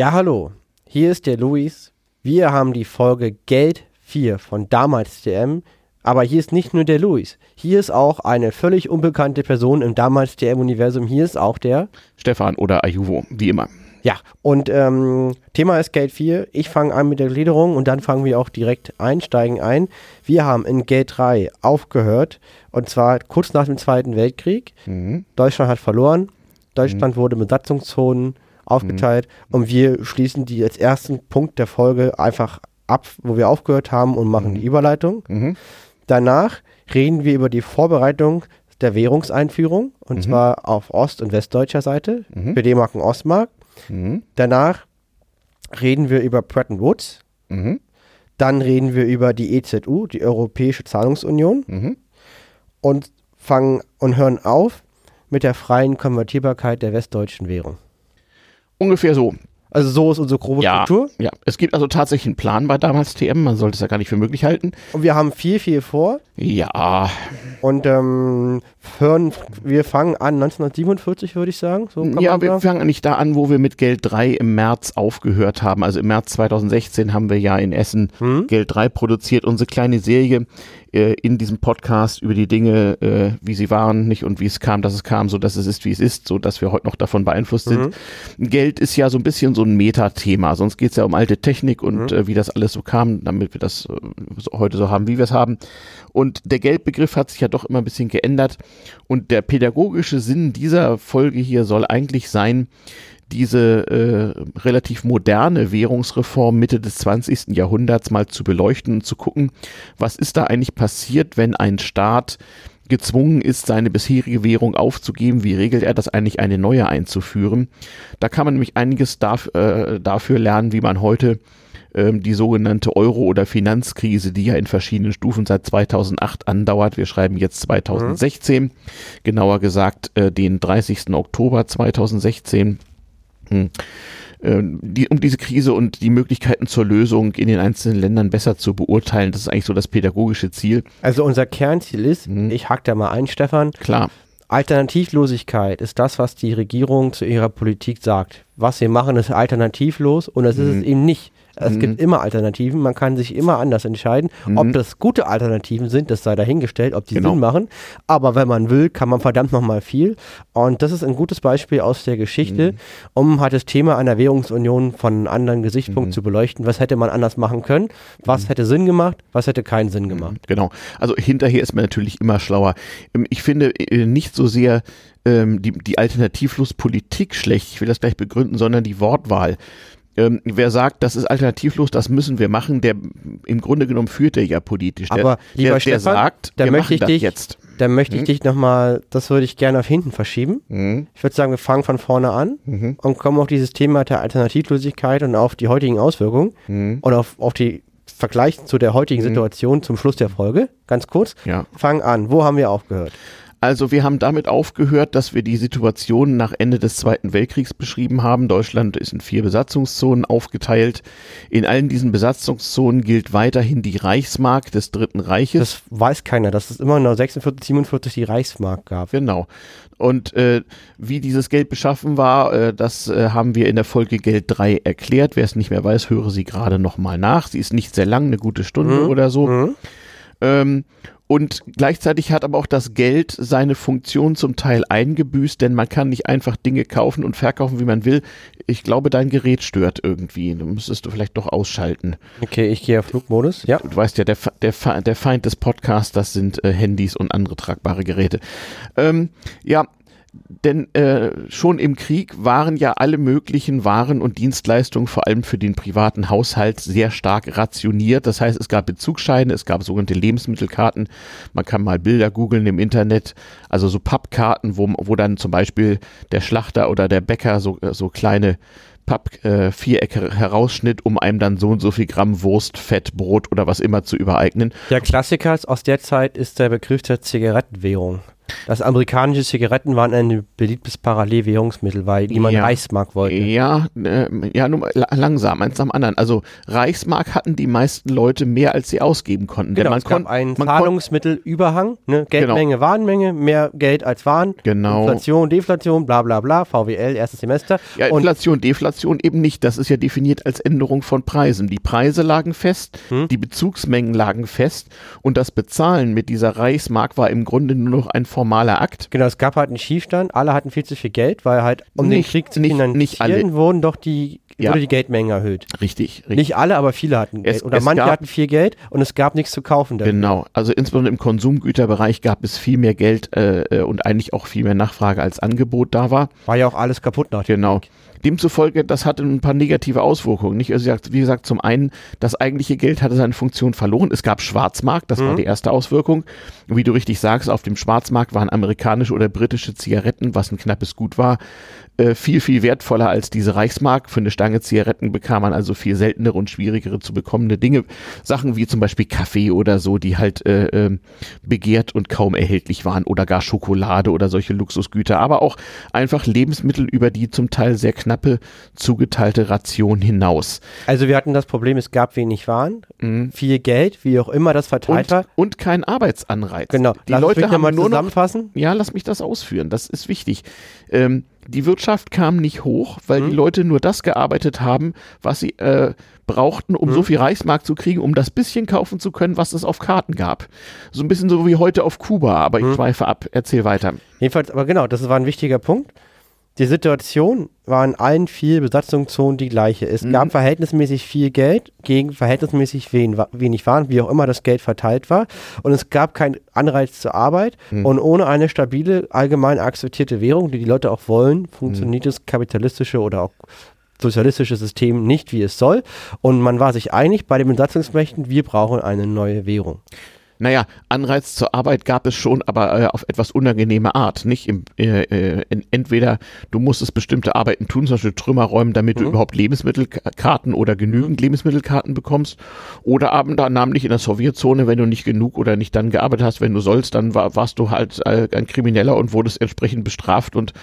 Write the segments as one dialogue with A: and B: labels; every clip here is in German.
A: Ja, hallo. Hier ist der Luis. Wir haben die Folge Geld 4 von damals DM. Aber hier ist nicht nur der Luis. Hier ist auch eine völlig unbekannte Person im damals DM-Universum. Hier ist auch der
B: Stefan oder Ayuvo, wie immer.
A: Ja, und ähm, Thema ist Gate 4. Ich fange an mit der Gliederung und dann fangen wir auch direkt einsteigen ein. Wir haben in Gate 3 aufgehört und zwar kurz nach dem Zweiten Weltkrieg.
B: Mhm.
A: Deutschland hat verloren. Deutschland wurde in Besatzungszonen aufgeteilt und wir schließen die als ersten Punkt der Folge einfach ab, wo wir aufgehört haben und machen die Überleitung.
B: Mhm.
A: Danach reden wir über die Vorbereitung der Währungseinführung und
B: Mhm.
A: zwar auf ost- und westdeutscher Seite
B: Mhm.
A: für D-Mark und Ostmark.
B: Mhm.
A: Danach reden wir über Bretton Woods.
B: Mhm.
A: Dann reden wir über die EZU, die Europäische Zahlungsunion
B: Mhm.
A: und fangen und hören auf mit der freien Konvertierbarkeit der westdeutschen Währung.
B: Ungefähr so.
A: Also so ist unsere grobe
B: Ja,
A: Struktur.
B: ja, es gibt also tatsächlich einen Plan bei damals TM, man sollte es ja gar nicht für möglich halten.
A: Und wir haben viel, viel vor.
B: Ja,
A: Und ähm, hören, wir fangen an 1947, würde ich sagen. So
B: ja wir
A: sagen.
B: fangen eigentlich da an, wo wir mit Geld 3 im März aufgehört haben. Also im März 2016 haben wir ja in Essen
A: Hm?
B: Geld 3 produziert, unsere kleine Serie äh, in diesem Podcast über die Dinge, äh, wie sie waren, nicht und wie es kam, dass es kam, so dass es ist, wie es ist, so dass wir heute noch davon beeinflusst sind. Geld ist ja so ein bisschen so ein Metathema, sonst geht es ja um alte Technik und äh, wie das alles so kam, damit wir das äh, so, heute so haben, wie wir es haben. Und der Geldbegriff hat sich ja doch immer ein bisschen geändert. Und der pädagogische Sinn dieser Folge hier soll eigentlich sein, diese äh, relativ moderne Währungsreform Mitte des 20. Jahrhunderts mal zu beleuchten und zu gucken, was ist da eigentlich passiert, wenn ein Staat gezwungen ist, seine bisherige Währung aufzugeben, wie regelt er das eigentlich, eine neue einzuführen. Da kann man nämlich einiges darf, äh, dafür lernen, wie man heute ähm, die sogenannte Euro- oder Finanzkrise, die ja in verschiedenen Stufen seit 2008 andauert. Wir schreiben jetzt 2016, genauer gesagt äh, den 30. Oktober 2016. Hm. Ähm, Die, um diese Krise und die Möglichkeiten zur Lösung in den einzelnen Ländern besser zu beurteilen, das ist eigentlich so das pädagogische Ziel.
A: Also unser Kernziel ist,
B: Mhm.
A: ich hack da mal ein, Stefan,
B: Klar,
A: Alternativlosigkeit ist das, was die Regierung zu ihrer Politik sagt. Was wir machen, ist alternativlos und das ist
B: Mhm.
A: es eben nicht. Es
B: Mhm.
A: gibt immer Alternativen, man kann sich immer anders entscheiden.
B: Mhm.
A: Ob das gute Alternativen sind, das sei dahingestellt, ob die
B: Genau.
A: Sinn machen. Aber wenn man will, kann man verdammt nochmal viel. Und das ist ein gutes Beispiel aus der Geschichte,
B: Mhm.
A: um halt das Thema einer Währungsunion von einem anderen Gesichtspunkt
B: Mhm.
A: zu beleuchten. Was hätte man anders machen können? Was hätte Sinn gemacht? Was hätte keinen Sinn gemacht?
B: Genau. Also hinterher ist man natürlich immer schlauer. Ähm, Ich finde äh, nicht so sehr ähm, die, die Alternativlos-Politik schlecht, ich will das gleich begründen, sondern die Wortwahl. Ähm, wer sagt, das ist alternativlos, das müssen wir machen, der im Grunde genommen führt er ja politisch. Der,
A: Aber, lieber
B: der, der
A: Stefan,
B: sagt,
A: da
B: wir
A: möchte ich dich-
B: jetzt.
A: Dann möchte ich
B: Mhm.
A: dich nochmal, das würde ich gerne auf hinten verschieben.
B: Mhm.
A: Ich würde sagen, wir fangen von vorne an
B: Mhm.
A: und kommen auf dieses Thema der Alternativlosigkeit und auf die heutigen Auswirkungen
B: Mhm.
A: und auf, auf die Vergleich zu der heutigen
B: Mhm.
A: Situation zum Schluss der Folge. Ganz kurz.
B: Ja.
A: Fang an. Wo haben wir aufgehört?
B: Also wir haben damit aufgehört, dass wir die Situation nach Ende des Zweiten Weltkriegs beschrieben haben. Deutschland ist in vier Besatzungszonen aufgeteilt. In allen diesen Besatzungszonen gilt weiterhin die Reichsmark des Dritten Reiches.
A: Das weiß keiner, dass es immer noch 46, 47 die Reichsmark gab.
B: Genau. Und äh, wie dieses Geld beschaffen war, äh, das äh, haben wir in der Folge Geld 3 erklärt. Wer es nicht mehr weiß, höre sie gerade nochmal nach. Sie ist nicht sehr lang, eine gute Stunde
A: Mhm.
B: oder so.
A: Mhm.
B: Ähm, und gleichzeitig hat aber auch das Geld seine Funktion zum Teil eingebüßt, denn man kann nicht einfach Dinge kaufen und verkaufen, wie man will. Ich glaube, dein Gerät stört irgendwie. Du müsstest du vielleicht doch ausschalten.
A: Okay, ich gehe auf Flugmodus. Ja.
B: Du weißt ja, der, der, der Feind des Podcasts, das sind äh, Handys und andere tragbare Geräte. Ähm, ja, denn äh, schon im Krieg waren ja alle möglichen Waren und Dienstleistungen, vor allem für den privaten Haushalt, sehr stark rationiert. Das heißt, es gab Bezugsscheine, es gab sogenannte Lebensmittelkarten. Man kann mal Bilder googeln im Internet, also so Pappkarten, wo, wo dann zum Beispiel der Schlachter oder der Bäcker so, äh, so kleine Papp-Vierecke äh, herausschnitt, um einem dann so und so viel Gramm Wurst, Fett, Brot oder was immer zu übereignen.
A: Der Klassiker aus der Zeit ist der Begriff der Zigarettenwährung. Dass amerikanische Zigaretten waren ein beliebtes Parallelwährungsmittel, weil niemand
B: Ja.
A: Reichsmark wollte.
B: Ja, äh, ja, nur langsam, eins am anderen. Also Reichsmark hatten die meisten Leute mehr, als sie ausgeben konnten.
A: Genau, es gab einen Zahlungsmittelüberhang, ne? Geldmenge, Warenmenge, mehr Geld als Waren,
B: Genau.
A: Inflation, Deflation, bla bla bla, VWL, erstes Semester.
B: Ja,
A: und
B: Inflation, Deflation eben nicht. Das ist ja definiert als Änderung von Preisen. Die Preise lagen fest,
A: Hm.
B: die Bezugsmengen lagen fest und das Bezahlen mit dieser Reichsmark war im Grunde nur noch ein formaler Akt.
A: genau, es gab halt einen Schiefstand, alle hatten viel zu viel Geld, weil halt, um
B: Nicht-
A: den Krieg zu
B: nicht-
A: finanzieren,
B: nicht alle.
A: wurden doch die,
B: Ja.
A: wurde die Geldmenge erhöht.
B: Richtig, richtig.
A: Nicht alle, aber viele hatten Geld.
B: Es-
A: Oder
B: es
A: manche
B: gab-
A: hatten viel Geld und es gab nichts zu kaufen. dafür.
B: Genau, also insbesondere im Konsumgüterbereich gab es viel mehr Geld äh, äh, und eigentlich auch viel mehr Nachfrage als Angebot da war.
A: War ja auch alles kaputt nach dem
B: Genau.
A: Krieg.
B: Demzufolge, das hatte ein paar negative Auswirkungen. Nicht? Also, wie gesagt- zum einen, das eigentliche Geld hatte seine Funktion verloren. Es gab Schwarzmarkt, das war die erste Auswirkung. Und wie du richtig sagst, auf dem Schwarzmarkt waren amerikanische oder britische Zigaretten, was ein knappes Gut war, äh, viel, viel wertvoller als diese Reichsmark. Für eine Stange Zigaretten bekam man also viel seltenere und schwierigere zu bekommende Dinge. Sachen wie zum Beispiel Kaffee oder so, die halt äh, äh, begehrt und kaum erhältlich waren oder gar Schokolade oder solche Luxusgüter, aber auch einfach Lebensmittel über die zum Teil sehr knappe zugeteilte Ration hinaus.
A: Also wir hatten das Problem, es gab wenig Waren, viel Geld, wie auch immer das verteilt
B: Mhm. Und,
A: war.
B: und kein Arbeitsanreiz.
A: Genau.
B: Die
A: Lass
B: Leute haben
A: mal
B: nur noch
A: zusammenfassen.
B: Ja, lass mich das ausführen. Das ist wichtig. Ähm, die Wirtschaft kam nicht hoch, weil
A: Mhm.
B: die Leute nur das gearbeitet haben, was sie äh, brauchten, um
A: Mhm.
B: so viel Reichsmark zu kriegen, um das bisschen kaufen zu können, was es auf Karten gab. So ein bisschen so wie heute auf Kuba, aber
A: Mhm.
B: ich schweife ab. Erzähl weiter.
A: Jedenfalls, aber genau, das war ein wichtiger Punkt. Die Situation war in allen vier Besatzungszonen die gleiche. Es
B: Mhm.
A: gab verhältnismäßig viel Geld gegen verhältnismäßig wen, wenig Waren, wie auch immer das Geld verteilt war. Und es gab keinen Anreiz zur Arbeit.
B: Mhm.
A: Und ohne eine stabile, allgemein akzeptierte Währung, die die Leute auch wollen,
B: Mhm.
A: funktioniert das kapitalistische oder auch sozialistische System nicht, wie es soll. Und man war sich einig bei den Besatzungsmächten, wir brauchen eine neue Währung.
B: Naja, Anreiz zur Arbeit gab es schon, aber äh, auf etwas unangenehme Art. Nicht im, äh, äh, entweder du musstest bestimmte Arbeiten tun, zum Beispiel Trümmer räumen, damit du überhaupt Lebensmittelkarten oder genügend Lebensmittelkarten bekommst. Oder aber da namentlich in der Sowjetzone, wenn du nicht genug oder nicht dann gearbeitet hast, wenn du sollst, dann war, warst du halt äh, ein Krimineller und wurdest entsprechend bestraft und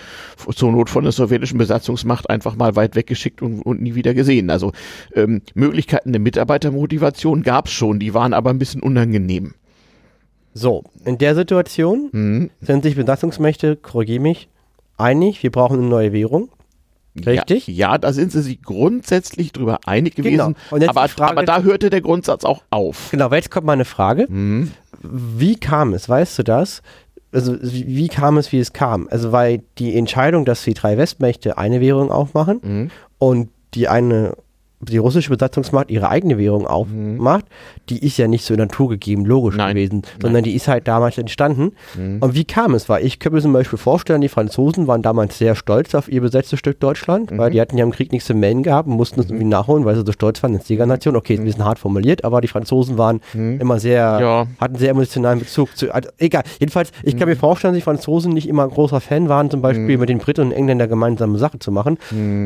B: zur Not von der sowjetischen Besatzungsmacht einfach mal weit weggeschickt und, und nie wieder gesehen. Also ähm, Möglichkeiten der Mitarbeitermotivation gab es schon, die waren aber ein bisschen unangenehm.
A: So, in der Situation
B: Mhm.
A: sind sich Besatzungsmächte, korrigiere mich, einig, wir brauchen eine neue Währung. Richtig?
B: Ja, ja, da sind sie sich grundsätzlich drüber einig
A: Genau.
B: gewesen.
A: Jetzt
B: Aber,
A: Frage-
B: aber da hörte der Grundsatz auch auf.
A: Genau, weil jetzt kommt mal eine Frage.
B: Mhm.
A: Wie kam es, weißt du das? Also wie, wie kam es, wie es kam? Also weil die Entscheidung, dass die drei Westmächte eine Währung aufmachen
B: Mhm.
A: und die eine die russische Besatzungsmacht ihre eigene Währung aufmacht, die ist ja nicht so naturgegeben, logisch
B: Mhm. Nein.
A: gewesen, sondern die ist halt damals entstanden.
B: Mhm.
A: Und wie kam es? Weil ich könnte mir zum Beispiel vorstellen, die Franzosen waren damals sehr stolz auf ihr besetztes Stück Deutschland,
B: Mhm.
A: weil die hatten ja im Krieg nichts zu melden gehabt und mussten es irgendwie nachholen, weil sie so stolz waren als Siegernation. Okay, ist ein bisschen hart formuliert, aber die Franzosen waren immer sehr,
B: Mhm. Ja.
A: hatten sehr emotionalen Bezug zu. Also, egal, jedenfalls, ich kann mir vorstellen, dass die Franzosen nicht immer ein großer Fan waren, zum Beispiel mit den Briten und Engländern gemeinsame Sachen zu machen.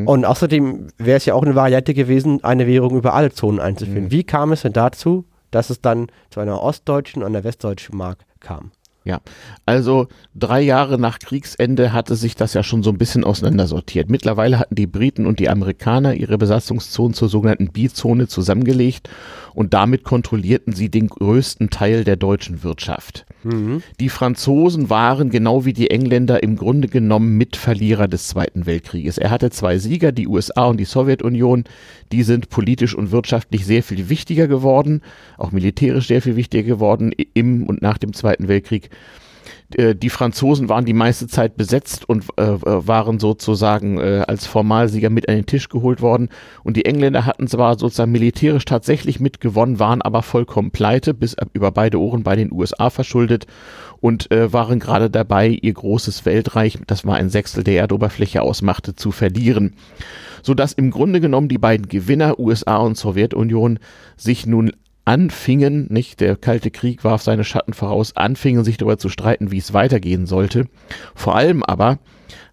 A: Und außerdem wäre es ja auch eine Variante gewesen, eine Währung über alle Zonen einzuführen. Wie kam es denn dazu, dass es dann zu einer ostdeutschen und einer westdeutschen Mark kam?
B: Ja, also drei Jahre nach Kriegsende hatte sich das ja schon so ein bisschen auseinandersortiert. Mittlerweile hatten die Briten und die Amerikaner ihre Besatzungszonen zur sogenannten Bizone zusammengelegt und damit kontrollierten sie den größten Teil der deutschen Wirtschaft. Die Franzosen waren genau wie die Engländer im Grunde genommen Mitverlierer des Zweiten Weltkrieges. Er hatte zwei Sieger, die USA und die Sowjetunion. Die sind politisch und wirtschaftlich sehr viel wichtiger geworden, auch militärisch sehr viel wichtiger geworden im und nach dem Zweiten Weltkrieg. Äh, Die Franzosen waren die meiste Zeit besetzt und äh, äh, waren sozusagen äh, als Formalsieger mit an den Tisch geholt worden. Und die Engländer hatten zwar sozusagen militärisch tatsächlich mitgewonnen, waren aber vollkommen pleite, bis über beide Ohren bei den USA verschuldet und äh, waren gerade dabei, ihr großes Weltreich, das war ein Sechstel der Erdoberfläche ausmachte, zu verlieren. Sodass im Grunde genommen die beiden Gewinner, USA und Sowjetunion, sich nun anfingen, nicht, der Kalte Krieg warf seine Schatten voraus, anfingen sich darüber zu streiten, wie es weitergehen sollte. Vor allem aber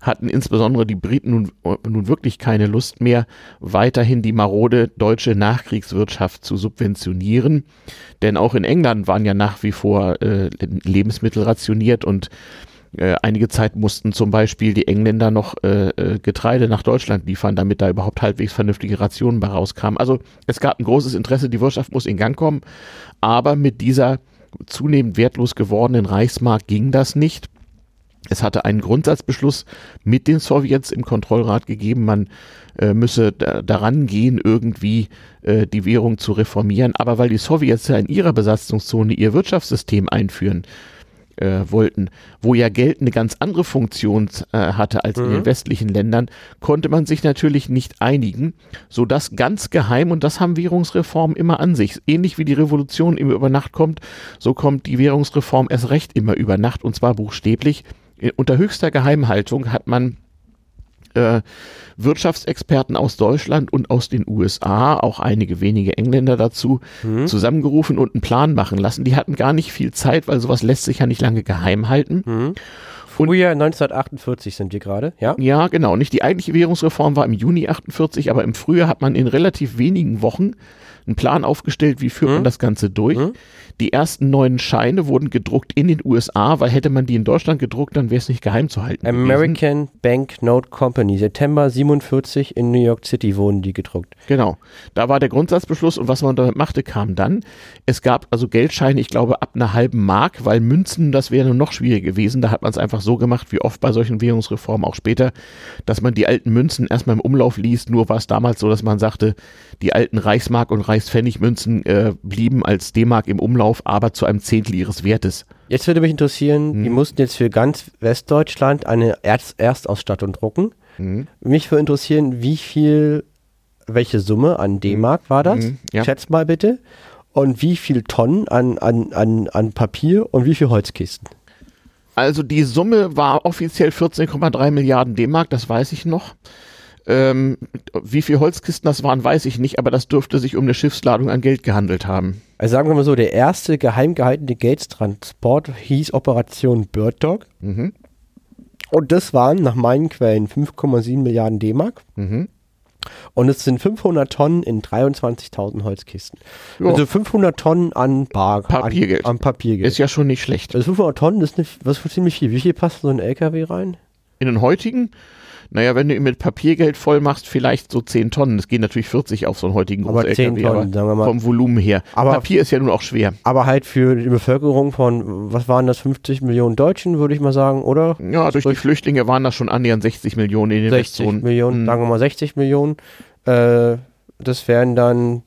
B: hatten insbesondere die Briten nun, nun wirklich keine Lust mehr, weiterhin die marode deutsche Nachkriegswirtschaft zu subventionieren. Denn auch in England waren ja nach wie vor äh, Lebensmittel rationiert und Äh, einige Zeit mussten zum Beispiel die Engländer noch äh, äh, Getreide nach Deutschland liefern, damit da überhaupt halbwegs vernünftige Rationen bei rauskamen. Also es gab ein großes Interesse, die Wirtschaft muss in Gang kommen, aber mit dieser zunehmend wertlos gewordenen Reichsmark ging das nicht. Es hatte einen Grundsatzbeschluss mit den Sowjets im Kontrollrat gegeben, man äh, müsse da, daran gehen, irgendwie äh, die Währung zu reformieren. Aber weil die Sowjets ja in ihrer Besatzungszone ihr Wirtschaftssystem einführen äh, wollten, wo ja Geld eine ganz andere Funktion äh, hatte als mhm. in den mhm. westlichen Ländern, konnte man sich natürlich nicht einigen, so dass ganz geheim, und das haben Währungsreformen immer an sich, ähnlich wie die Revolution immer über Nacht kommt, so kommt die Währungsreform erst recht immer über Nacht, und zwar buchstäblich. Äh, unter höchster Geheimhaltung hat man äh, Wirtschaftsexperten aus Deutschland und aus den USA, auch einige wenige Engländer dazu, mhm. zusammengerufen und einen Plan machen lassen. Die hatten gar nicht viel Zeit, weil sowas lässt sich ja nicht lange geheim halten.
A: Mhm. Frühjahr 1948 sind wir gerade, ja?
B: Ja, genau. Nicht die eigentliche Währungsreform war im Juni 48, aber im Frühjahr hat man in relativ wenigen Wochen einen Plan aufgestellt, wie führt mhm. man das Ganze durch. Mhm. Die ersten neuen Scheine wurden gedruckt in den USA, weil hätte man die in Deutschland gedruckt, dann wäre es nicht geheim zu halten.
A: American gewesen. Bank Note Company, September 47 in New York City wurden die gedruckt.
B: Genau. Da war der Grundsatzbeschluss und was man damit machte, kam dann. Es gab also Geldscheine, ich glaube, ab einer halben Mark, weil Münzen, das wäre noch schwieriger gewesen. Da hat man es einfach so gemacht, wie oft bei solchen Währungsreformen auch später, dass man die alten Münzen erstmal im Umlauf liest. Nur war es damals so, dass man sagte, die alten Reichsmark und Reichspfennigmünzen äh, blieben als D-Mark im Umlauf, aber zu einem Zehntel ihres Wertes.
A: Jetzt würde mich interessieren, hm. die mussten jetzt für ganz Westdeutschland eine Erst Erstausstattung drucken. Hm. Mich würde interessieren, wie viel, welche Summe an D-Mark war das? Hm. Ja. Schätzt mal bitte. Und wie viel Tonnen an, an, an, an Papier und wie viel Holzkisten?
B: Also die Summe war offiziell 14,3 Milliarden D-Mark, das weiß ich noch. Ähm, wie viel Holzkisten das waren, weiß ich nicht, aber das dürfte sich um eine Schiffsladung an Geld gehandelt haben.
A: Also sagen wir mal so, der erste geheim gehaltene Geldtransport hieß Operation Bird Dog. Mhm. Und das waren nach meinen Quellen 5,7 Milliarden D-Mark. Mhm. Und es sind 500 Tonnen in 23.000 Holzkisten. Jo. Also 500 Tonnen an Bar.
B: Papiergeld.
A: An, an, Papiergeld.
B: Ist ja schon nicht schlecht.
A: Also 500 Tonnen ist, eine, was ist ziemlich viel. Wie viel passt so ein LKW rein?
B: In den heutigen? Naja, wenn du ihn mit Papiergeld voll machst, vielleicht so 10 Tonnen. Es gehen natürlich 40 auf so einen heutigen
A: großen aber 10 LKW, Tonnen, sagen wir mal.
B: vom Volumen her.
A: Aber
B: Papier ist ja nun auch schwer.
A: Aber halt für die Bevölkerung von, was waren das, 50 Millionen Deutschen, würde ich mal sagen, oder?
B: Ja, durch, durch die Flüchtlinge waren das schon annähernd 60 Millionen in den
A: 60 Westzonen. Millionen, hm. sagen wir mal 60 Millionen. Äh, das wären dann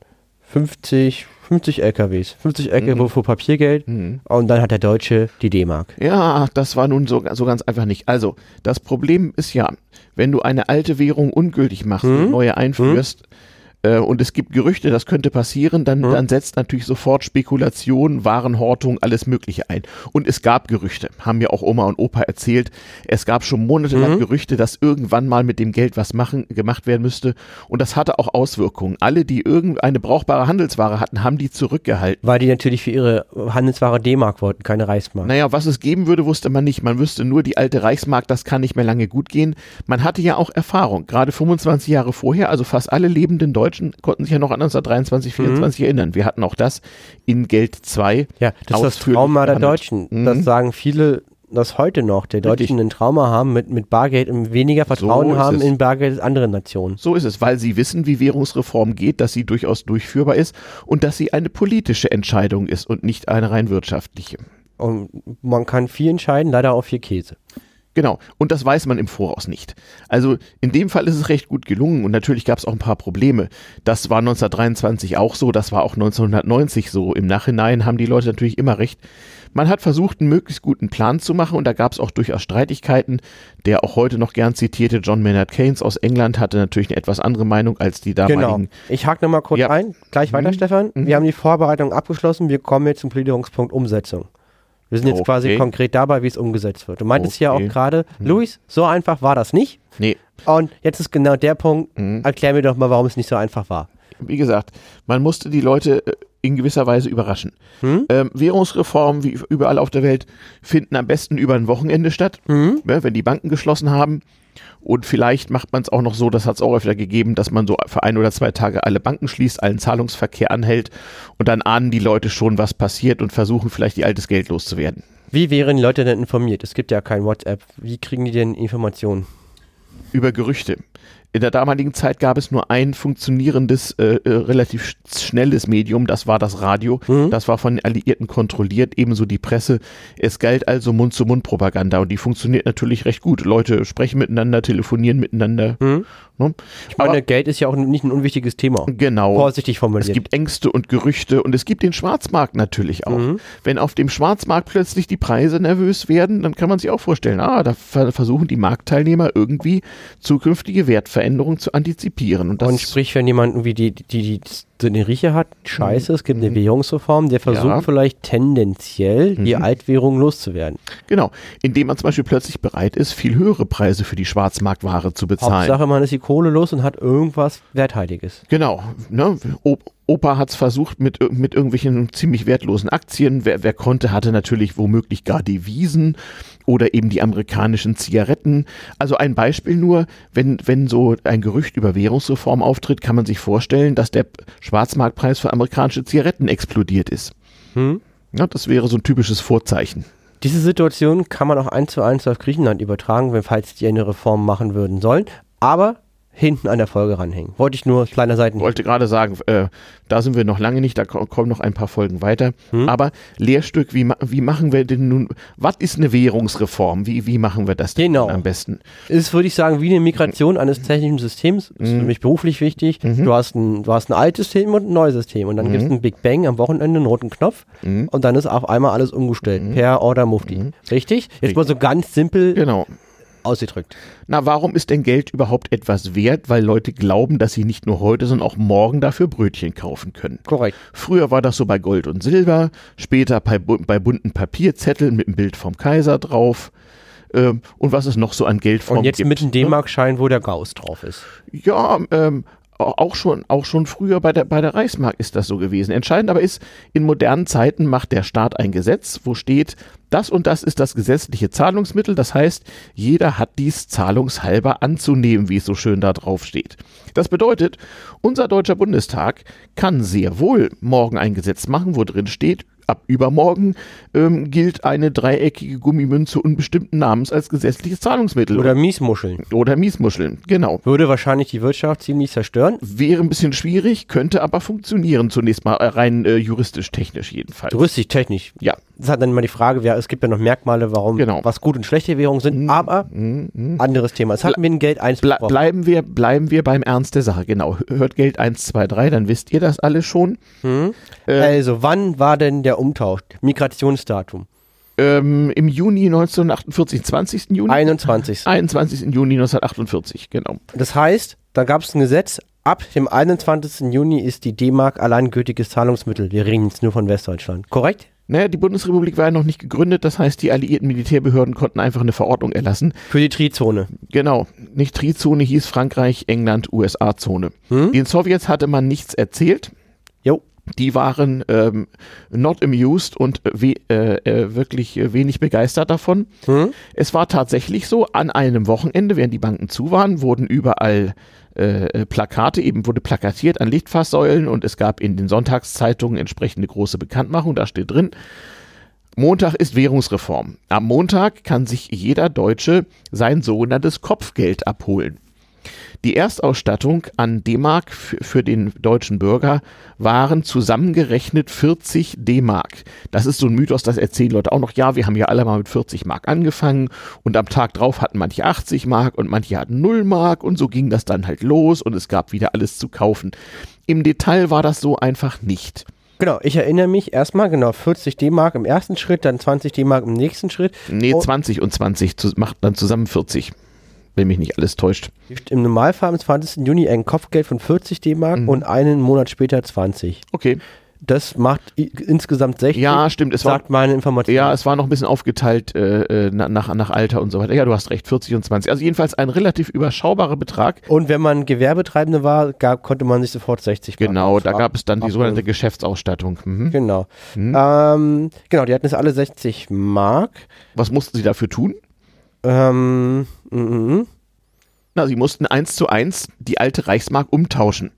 A: 50, 50 LKWs. 50 LKW mhm. für Papiergeld mhm. und dann hat der Deutsche die D-Mark.
B: Ja, das war nun so, so ganz einfach nicht. Also, das Problem ist ja, wenn du eine alte Währung ungültig machst mhm. und neue einführst, mhm äh, und es gibt Gerüchte, das könnte passieren, dann, mhm. dann setzt natürlich sofort Spekulation, Warenhortung, alles Mögliche ein. Und es gab Gerüchte, haben mir auch Oma und Opa erzählt. Es gab schon monatelang mhm. Gerüchte, dass irgendwann mal mit dem Geld was machen, gemacht werden müsste. Und das hatte auch Auswirkungen. Alle, die irgendeine brauchbare Handelsware hatten, haben die zurückgehalten.
A: Weil die natürlich für ihre Handelsware D-Mark wollten, keine Reichsmark.
B: Naja, was es geben würde, wusste man nicht. Man wüsste nur, die alte Reichsmark, das kann nicht mehr lange gut gehen. Man hatte ja auch Erfahrung. Gerade 25 Jahre vorher, also fast alle lebenden Deutschen Deutschen konnten sich ja noch an 1923, 24 mhm. erinnern. Wir hatten auch das in Geld 2.
A: Ja, das ist das Trauma der Deutschen. Mhm. Das sagen viele das heute noch, der Deutschen ein Trauma haben mit, mit Bargeld und weniger Vertrauen so haben es. in Bargeld als andere Nationen.
B: So ist es, weil sie wissen, wie Währungsreform geht, dass sie durchaus durchführbar ist und dass sie eine politische Entscheidung ist und nicht eine rein wirtschaftliche.
A: Und man kann viel entscheiden, leider auch viel Käse.
B: Genau, und das weiß man im Voraus nicht. Also in dem Fall ist es recht gut gelungen und natürlich gab es auch ein paar Probleme. Das war 1923 auch so, das war auch 1990 so. Im Nachhinein haben die Leute natürlich immer recht. Man hat versucht, einen möglichst guten Plan zu machen und da gab es auch durchaus Streitigkeiten. Der auch heute noch gern zitierte John Maynard Keynes aus England hatte natürlich eine etwas andere Meinung als die damaligen. Genau.
A: Ich hake nochmal kurz ja. ein, gleich weiter, mhm. Stefan. Wir mhm. haben die Vorbereitung abgeschlossen, wir kommen jetzt zum Gliederungspunkt Umsetzung. Wir sind jetzt okay. quasi konkret dabei, wie es umgesetzt wird. Du meintest okay. ja auch gerade, hm. Luis, so einfach war das nicht.
B: Nee.
A: Und jetzt ist genau der Punkt, mhm. erklär mir doch mal, warum es nicht so einfach war.
B: Wie gesagt, man musste die Leute äh, in gewisser Weise überraschen.
A: Hm?
B: Ähm, Währungsreformen, wie überall auf der Welt, finden am besten über ein Wochenende statt,
A: Hm?
B: ne, wenn die Banken geschlossen haben. Und vielleicht macht man es auch noch so, das hat es auch öfter gegeben, dass man so für ein oder zwei Tage alle Banken schließt, allen Zahlungsverkehr anhält und dann ahnen die Leute schon, was passiert und versuchen vielleicht ihr altes Geld loszuwerden.
A: Wie wären die Leute denn informiert? Es gibt ja kein WhatsApp. Wie kriegen die denn Informationen?
B: Über Gerüchte. In der damaligen Zeit gab es nur ein funktionierendes, äh, äh, relativ sch schnelles Medium, das war das Radio.
A: Mhm.
B: Das war von den Alliierten kontrolliert, ebenso die Presse. Es galt also Mund-zu-Mund-Propaganda und die funktioniert natürlich recht gut. Leute sprechen miteinander, telefonieren miteinander.
A: Hm?
B: Ne?
A: Ich meine, Geld ist ja auch nicht ein unwichtiges Thema.
B: Genau.
A: Vorsichtig
B: Es
A: formuliert.
B: gibt Ängste und Gerüchte und es gibt den Schwarzmarkt natürlich auch.
A: Mhm.
B: Wenn auf dem Schwarzmarkt plötzlich die Preise nervös werden, dann kann man sich auch vorstellen, ah, da ver versuchen die Marktteilnehmer irgendwie zukünftige Wertveränderungen zu antizipieren. Und
A: Und sprich, wenn jemand irgendwie die, die, die, die eine Rieche hat, scheiße, es gibt eine Währungsreform, der versucht
B: Ja.
A: vielleicht tendenziell die
B: Mhm.
A: Altwährung loszuwerden.
B: genau, indem man zum Beispiel plötzlich bereit ist, viel höhere Preise für die Schwarzmarktware zu bezahlen.
A: Hauptsache, man ist die Kohle los und hat irgendwas Werthaltiges.
B: Genau. Ne? Opa hat es versucht mit, mit irgendwelchen ziemlich wertlosen Aktien. Wer, wer konnte, hatte natürlich womöglich gar Devisen oder eben die amerikanischen Zigaretten. Also ein Beispiel nur, wenn, wenn so ein Gerücht über Währungsreform auftritt, kann man sich vorstellen, dass der Schwarzmarktpreis für amerikanische Zigaretten explodiert ist.
A: Hm?
B: Ja, das wäre so ein typisches Vorzeichen.
A: Diese Situation kann man auch eins zu eins auf Griechenland übertragen, wenn falls die eine Reform machen würden sollen, aber hinten an der Folge ranhängen. Wollte ich nur kleiner Seiten.
B: Ich wollte gerade sagen, äh, da sind wir noch lange nicht, da ko- kommen noch ein paar Folgen weiter.
A: Hm?
B: Aber Lehrstück, wie, ma wie machen wir denn nun, was ist eine Währungsreform? Wie, wie machen wir das denn
A: Genau.
B: am besten?
A: Ist, würde ich sagen, wie eine Migration eines technischen Systems. Ist
B: Mhm.
A: für mich beruflich wichtig.
B: Mhm.
A: Du, hast ein, du hast ein altes System und ein neues System. Und dann
B: Mhm.
A: gibt es einen Big Bang am Wochenende, einen roten Knopf.
B: Mhm.
A: Und dann ist auf einmal alles umgestellt.
B: Mhm.
A: Per Order Mufti.
B: Mhm.
A: Richtig? Jetzt mal so ganz simpel
B: Genau.
A: Ausgedrückt.
B: Na, warum ist denn Geld überhaupt etwas wert? Weil Leute glauben, dass sie nicht nur heute, sondern auch morgen dafür Brötchen kaufen können.
A: Korrekt.
B: Früher war das so bei Gold und Silber, später bei, bei bunten Papierzetteln mit dem Bild vom Kaiser drauf. Ähm, und was es noch so an Geldformen
A: Und jetzt
B: gibt.
A: mit einem
B: ne?
A: D-Mark-Schein, wo der Gauss drauf ist.
B: Ja, ähm, auch schon, auch schon früher bei der, bei der Reichsmark ist das so gewesen. Entscheidend aber ist, in modernen Zeiten macht der Staat ein Gesetz, wo steht, das und das ist das gesetzliche Zahlungsmittel. Das heißt, jeder hat dies zahlungshalber anzunehmen, wie es so schön da drauf steht. Das bedeutet, unser Deutscher Bundestag kann sehr wohl morgen ein Gesetz machen, wo drin steht, ab übermorgen ähm, gilt eine dreieckige Gummimünze unbestimmten Namens als gesetzliches Zahlungsmittel.
A: Oder Miesmuscheln.
B: oder Miesmuscheln, genau.
A: Würde wahrscheinlich die Wirtschaft ziemlich zerstören.
B: Wäre ein bisschen schwierig, könnte aber funktionieren, zunächst mal äh, rein äh, juristisch, technisch jedenfalls.
A: Touristisch, technisch.
B: Ja.
A: Das hat dann immer die Frage, ja, es gibt ja noch Merkmale, warum
B: Genau.
A: was gut und schlechte Währungen sind, aber
B: Mhm, mhm.
A: anderes Thema. Es hatten wir ein Geld eins
B: Ble
A: besprochen.
B: bleiben, wir, bleiben wir beim Ernst der Sache, genau. Hört Geld 1, 2, 3, dann wisst ihr das alle schon.
A: Hm?
B: Äh,
A: Also, wann war denn der Umtausch? Migrationsdatum?
B: ähm, Im Juni 1948, 20. Juni?
A: 21.
B: 21. Juni 1948, genau.
A: Das heißt, da gab es ein Gesetz, ab dem 21. Juni ist die D-Mark alleingültiges Zahlungsmittel. Wir reden jetzt nur von Westdeutschland. Korrekt?
B: Naja, die Bundesrepublik war ja noch nicht gegründet, das heißt, die alliierten Militärbehörden konnten einfach eine Verordnung erlassen.
A: Für die Trizone.
B: Genau, nicht Trizone hieß Frankreich, England, USA-Zone.
A: Hm?
B: Den Sowjets hatte man nichts erzählt. Die waren ähm, not amused und we äh, äh, wirklich wenig begeistert davon.
A: Hm?
B: Es war tatsächlich so, an einem Wochenende, während die Banken zu waren, wurden überall äh, äh, Plakate, eben wurde plakatiert an Lichtfasssäulen und es gab in den Sonntagszeitungen entsprechende große Bekanntmachung, da steht drin, Montag ist Währungsreform. Am Montag kann sich jeder Deutsche sein sogenanntes Kopfgeld abholen. Die Erstausstattung an D-Mark für, den deutschen Bürger waren zusammengerechnet 40 D-Mark. Das ist so ein Mythos, das erzählen Leute auch noch. Ja, wir haben ja alle mal mit 40 Mark angefangen und am Tag drauf hatten manche 80 Mark und manche hatten 0 Mark und so ging das dann halt los und es gab wieder alles zu kaufen. Im Detail war das so einfach nicht.
A: Genau, ich erinnere mich erstmal, genau, 40 D-Mark im ersten Schritt, dann 20 D-Mark im nächsten Schritt.
B: Nee,
A: Oh.
B: 20 und 20 zu, macht dann zusammen 40. Wenn mich nicht alles täuscht.
A: Im Normalfall am 20. Juni ein Kopfgeld von 40 D-Mark
B: Mhm.
A: und einen Monat später 20.
B: Okay.
A: Das macht insgesamt 60.
B: Ja, stimmt. Es war,
A: sagt meine Information.
B: ja, es war noch ein bisschen aufgeteilt äh, äh, na- nach, nach Alter und so weiter. Ja, du hast recht, 40 und 20. Also jedenfalls ein relativ überschaubarer Betrag.
A: Und wenn man Gewerbetreibende war, gab, konnte man sich sofort 60 Mark
B: Genau, da
A: ab-
B: gab es dann die sogenannte Geschäftsausstattung. Mhm.
A: Genau.
B: Mhm.
A: Ähm, genau, die hatten es alle 60 Mark.
B: Was mussten sie dafür tun?
A: Ähm, mhm.
B: Na, sie mussten eins zu eins die alte Reichsmark umtauschen.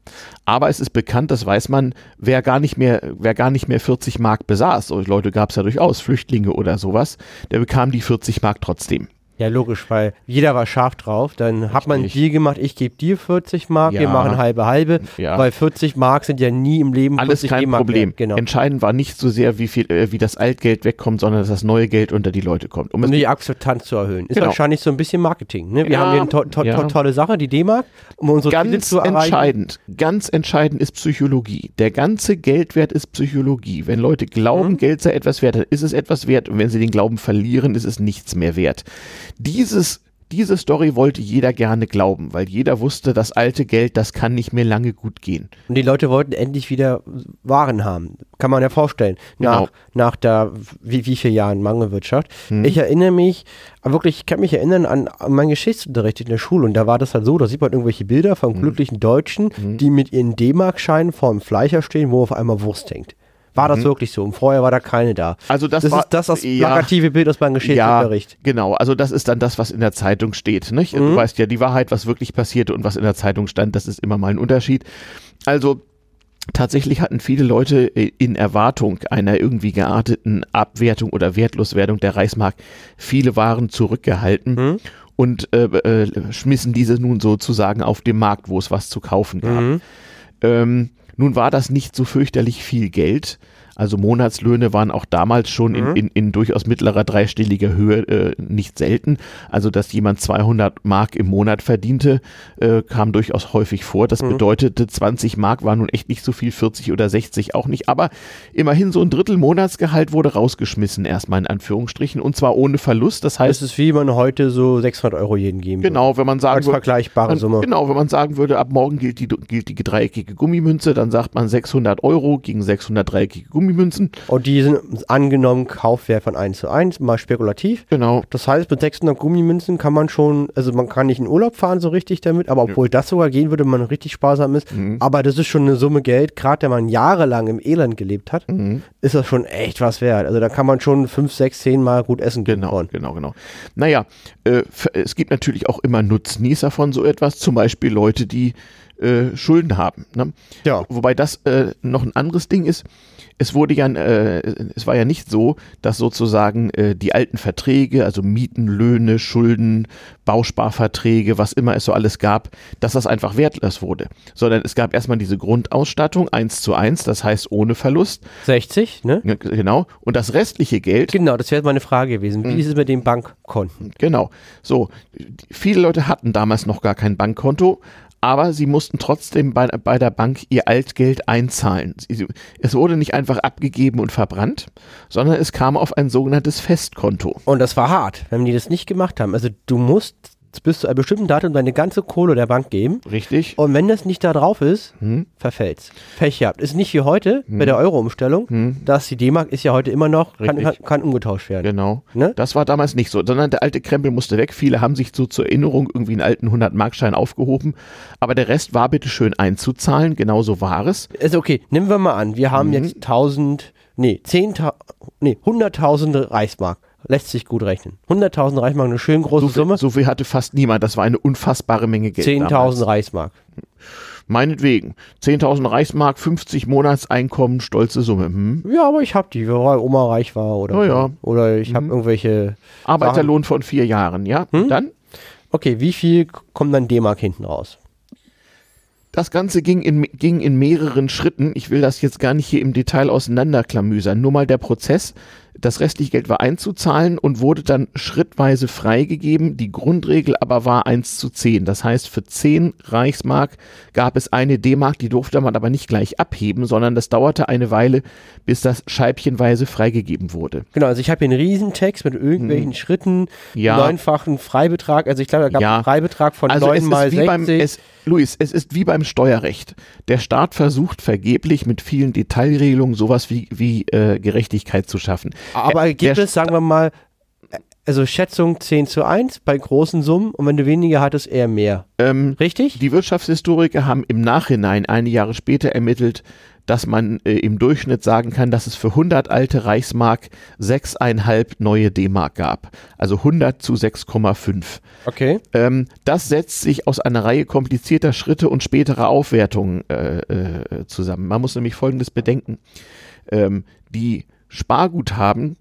B: Aber es ist bekannt, das weiß man, wer gar nicht mehr, wer gar nicht mehr 40 Mark besaß, solche Leute gab es ja durchaus, Flüchtlinge oder sowas, der bekam die 40 Mark trotzdem.
A: Ja, logisch, weil jeder war scharf drauf. Dann hat man einen
B: Richtig.
A: Deal gemacht, ich gebe dir 40 Mark, wir
B: Ja.
A: machen halbe halbe.
B: Ja.
A: Weil 40 Mark sind ja nie im Leben
B: Alles
A: 40
B: kein Problem.
A: Genau.
B: Entscheidend war nicht so sehr, wie viel, äh, wie das Altgeld wegkommt, sondern dass das neue Geld unter die Leute kommt. Um
A: Um die Akzeptanz zu erhöhen. Ist
B: Genau.
A: wahrscheinlich so ein bisschen Marketing. Ne? Wir
B: Ja,
A: haben hier eine to to to tolle Sache, die D-Mark, um unsere Ziele
B: ganz
A: zu erreichen.
B: entscheidend, ganz entscheidend ist Psychologie. Der ganze Geldwert ist Psychologie. Wenn Leute glauben,
A: Mhm.
B: Geld sei etwas wert, dann ist es etwas wert. Und wenn sie den Glauben verlieren, ist es nichts mehr wert. Dieses diese Story wollte jeder gerne glauben, weil jeder wusste, das alte Geld, das kann nicht mehr lange gut gehen.
A: Und die Leute wollten endlich wieder Waren haben. Kann man ja vorstellen. Nach,
B: Genau.
A: nach der, wie, wie viele Jahren Mangelwirtschaft.
B: Hm.
A: Ich erinnere mich, wirklich, ich kann mich erinnern an, an meinen Geschichtsunterricht in der Schule. Und da war das halt so, da sieht man irgendwelche Bilder
B: Hm.
A: von glücklichen Deutschen, die mit ihren D-Mark-Scheinen vor dem Fleischer stehen, wo auf einmal Wurst hängt. War das wirklich so? Und vorher war da keine da.
B: Mhm. Also das,
A: Das
B: war,
A: ist das, das
B: ja,
A: plakative Bild aus meinem Geschichtsunterricht.
B: Ja, genau. Also das ist dann das, was in der Zeitung steht. Nicht?
A: Mhm.
B: Du weißt ja, die Wahrheit, was wirklich passierte und was in der Zeitung stand, das ist immer mal ein Unterschied. Also tatsächlich hatten viele Leute äh, in Erwartung einer irgendwie gearteten Abwertung oder Wertloswerdung der Reichsmark viele Waren zurückgehalten.
A: Mhm.
B: Und äh, äh, schmissen diese nun sozusagen auf dem Markt, wo es was zu kaufen gab.
A: Mhm.
B: Ähm, nun war das nicht so fürchterlich viel Geld. Also Monatslöhne waren auch damals schon
A: Mhm.
B: in, in, in durchaus mittlerer dreistelliger Höhe äh, nicht selten. Also dass jemand 200 Mark im Monat verdiente, äh, kam durchaus häufig vor. Das
A: Mhm.
B: bedeutete 20 Mark war nun echt nicht so viel, 40 oder 60 auch nicht. Aber immerhin so ein Drittel Monatsgehalt wurde rausgeschmissen erstmal in Anführungsstrichen und zwar ohne Verlust. Das heißt,
A: Das ist wie man heute so 600 Euro jeden geben würde.
B: genau, wenn man sagen
A: Als
B: würde,
A: vergleichbare
B: man,
A: Summe.
B: Genau, wenn man sagen würde, ab morgen gilt die, gilt die dreieckige Gummimünze, dann sagt man 600 Euro gegen 600 dreieckige Gummimünzen.
A: Und die sind angenommen Kaufwert von 1 zu 1, mal spekulativ.
B: Genau.
A: Das heißt, mit 600 Gummimünzen kann man schon, also man kann nicht in Urlaub fahren so richtig damit, aber obwohl das sogar gehen würde, wenn man richtig sparsam ist.
B: Mhm.
A: Aber das ist schon eine Summe Geld, gerade wenn man jahrelang im Elend gelebt hat,
B: Mhm.
A: ist das schon echt was wert. Also da kann man schon 5, 6, 10 Mal gut essen.
B: Genau,
A: von.
B: genau, genau. Naja, äh, es gibt natürlich auch immer Nutznießer von so etwas, zum Beispiel Leute, die äh, Schulden haben. Ne?
A: Ja.
B: Wobei das äh, noch ein anderes Ding ist. Es wurde ja, äh, es war ja nicht so, dass sozusagen äh, die alten Verträge, also Mieten, Löhne, Schulden, Bausparverträge, was immer es so alles gab, dass das einfach wertlos wurde. Sondern es gab erstmal diese Grundausstattung, eins zu eins, das heißt ohne Verlust.
A: 60, ne?
B: Genau. Und das restliche Geld,
A: Genau, das wäre meine Frage gewesen. Wie ist es mit den Bankkonten?
B: Genau. So, viele Leute hatten damals noch gar kein Bankkonto, aber sie mussten trotzdem bei, bei der Bank ihr Altgeld einzahlen. Sie- Es wurde nicht einfach abgegeben und verbrannt, sondern es kam auf ein sogenanntes Festkonto.
A: Und das war hart, wenn die das nicht gemacht haben. Also du musst bis zu einem bestimmten Datum deine ganze Kohle der Bank geben.
B: Richtig?
A: Und wenn das nicht da drauf ist,
B: Hm?
A: verfällt's. Pech gehabt. Ist nicht wie heute bei der Euro-Umstellung,
B: Hm?
A: dass die D-Mark ist ja heute immer noch, kann, kann, kann umgetauscht werden.
B: Genau.
A: Ne?
B: Das war damals nicht so, sondern der alte Krempel musste weg. Viele haben sich so zur Erinnerung irgendwie einen alten 100-Markschein aufgehoben, aber der Rest war bitte schön einzuzahlen. Genauso war es.
A: Also okay, nehmen wir mal an, wir
B: Mhm.
A: haben jetzt 1000, nee, 10.000, nee, 100.000 Reichsmark. Lässt sich gut rechnen. 100.000 Reichsmark, eine schön große
B: So viel,
A: Summe.
B: so viel hatte fast niemand. Das war eine unfassbare Menge Geld.
A: 10.000
B: damals.
A: Reichsmark.
B: Meinetwegen. 10.000 Reichsmark, 50 Monatseinkommen, stolze Summe. Hm?
A: Ja, aber ich hab die, weil Oma reich war oder
B: ja.
A: Oder ich habe irgendwelche.
B: Arbeiterlohn von vier Jahren, ja?
A: Hm?
B: Dann?
A: Okay, wie viel kommt dann D-Mark hinten raus?
B: Das Ganze ging in, ging in mehreren Schritten. Ich will das jetzt gar nicht hier im Detail auseinanderklamüsern. Nur mal der Prozess. Das restliche Geld war einzuzahlen und wurde dann schrittweise freigegeben. Die Grundregel aber war 1 zu 10. Das heißt, für 10 Reichsmark gab es eine D-Mark, die durfte man aber nicht gleich abheben, sondern das dauerte eine Weile, bis das scheibchenweise freigegeben wurde.
A: Genau, also ich habe hier einen Riesentext mit irgendwelchen Schritten,
B: Ja.
A: neunfachen Freibetrag. Also ich glaube, da gab es
B: Ja.
A: einen Freibetrag von
B: Also
A: 9
B: es
A: mal
B: ist wie beim,
A: 60.
B: es, Luis, es ist wie beim Steuerrecht. Der Staat versucht vergeblich mit vielen Detailregelungen sowas wie, wie äh, Gerechtigkeit zu schaffen.
A: Aber es, sagen wir mal, also Schätzung 10 zu 1 bei großen Summen und wenn du weniger hattest, eher mehr.
B: Ähm,
A: Richtig?
B: die Wirtschaftshistoriker haben im Nachhinein, einige Jahre später, ermittelt, dass man äh, im Durchschnitt sagen kann, dass es für 100 alte Reichsmark 6,5 neue D-Mark gab. Also 100 zu 6,5.
A: Okay.
B: Ähm, das setzt sich aus einer Reihe komplizierter Schritte und späterer Aufwertungen äh, äh, zusammen. Man muss nämlich Folgendes bedenken. Ähm, die Sparguthaben,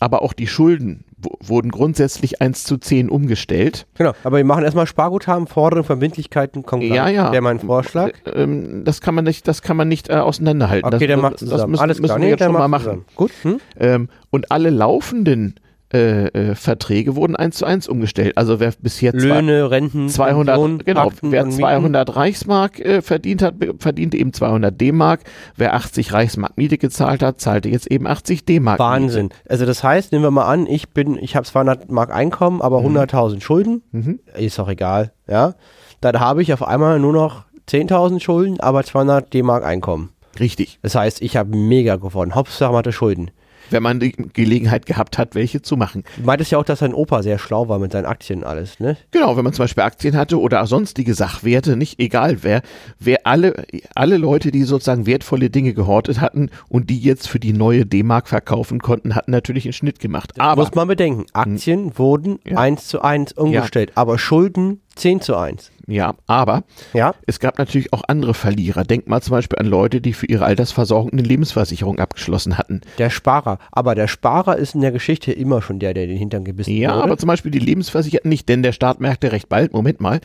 B: aber auch die Schulden wurden grundsätzlich 1 zu 10 umgestellt.
A: Genau. Aber wir machen erstmal Sparguthaben, Forderungen, Verbindlichkeiten, Konkurrenz.
B: Ja, ja.
A: Wäre mein Vorschlag.
B: Ähm, das kann man nicht, das kann man nicht äh, auseinanderhalten.
A: Okay,
B: das,
A: dann macht
B: das müssen,
A: Alles klar.
B: müssen
A: Nee,
B: wir jetzt
A: dann
B: schon mal machen.
A: zusammen. Gut. Hm?
B: Ähm, und alle laufenden äh, äh, Verträge wurden 1 zu 1 umgestellt. Also wer bisher
A: Löhne, Renten,
B: 200,
A: Pensionen,
B: genau,
A: Akten
B: wer
A: und Mieten.
B: 200 Reichsmark äh, verdient hat, verdiente eben 200 D-Mark. Wer 80 Reichsmark Miete gezahlt hat, zahlte jetzt eben 80 D-Mark
A: Wahnsinn. Also das heißt, nehmen wir mal an, ich bin, ich habe 200 Mark Einkommen, aber 100.000 Schulden.
B: Mhm.
A: Ist doch egal, ja. Dann habe ich auf einmal nur noch 10.000 Schulden, aber 200 D-Mark Einkommen.
B: Miete. Richtig.
A: Das heißt, ich habe mega gewonnen. Hauptsache man hatte Schulden.
B: Wenn man die Gelegenheit gehabt hat, welche zu machen.
A: Du meintest ja auch, dass dein Opa sehr schlau war mit seinen Aktien und alles, ne?
B: Genau, wenn man zum Beispiel Aktien hatte oder sonstige Sachwerte, nicht egal wer, wer alle, alle Leute, die sozusagen wertvolle Dinge gehortet hatten und die jetzt für die neue D-Mark verkaufen konnten, hatten natürlich einen Schnitt gemacht. Aber
A: Muss man bedenken, Aktien wurden
B: Ja.
A: 1 zu 1 umgestellt, aber Schulden 10 zu 1.
B: ja, aber
A: Ja?
B: es gab natürlich auch andere Verlierer. Denk mal zum Beispiel an Leute, die für ihre Altersversorgung eine Lebensversicherung abgeschlossen hatten.
A: Der Sparer. Aber der Sparer ist in der Geschichte immer schon der, der den Hintern gebissen
B: Ja,
A: wurde.
B: aber zum Beispiel die Lebensversicherten nicht, denn der Staat merkte recht bald, Moment mal,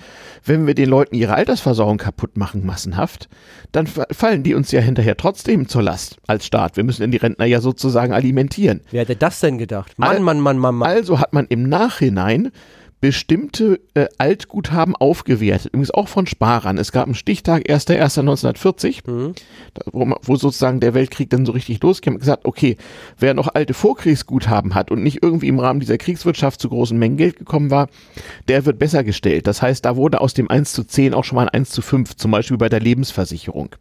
B: wenn wir den Leuten ihre Altersversorgung kaputt machen, massenhaft, dann fa- fallen die uns ja hinterher trotzdem zur Last als Staat. Wir müssen denn die Rentner ja sozusagen alimentieren.
A: Wer hätte das denn gedacht? Mann, Mann, Mann, Mann, Mann.
B: Also hat man im Nachhinein bestimmte äh, Altguthaben aufgewertet, übrigens auch von Sparern. Es gab einen Stichtag 1.1.1940, da- wo, wo sozusagen der Weltkrieg dann so richtig losging. Man hat gesagt, okay, wer noch alte Vorkriegsguthaben hat und nicht irgendwie im Rahmen dieser Kriegswirtschaft zu großen Mengen Geld gekommen war, der wird besser gestellt. Das heißt, da wurde aus dem 1 zu 10 auch schon mal ein 1 zu 5, zum Beispiel bei der Lebensversicherung.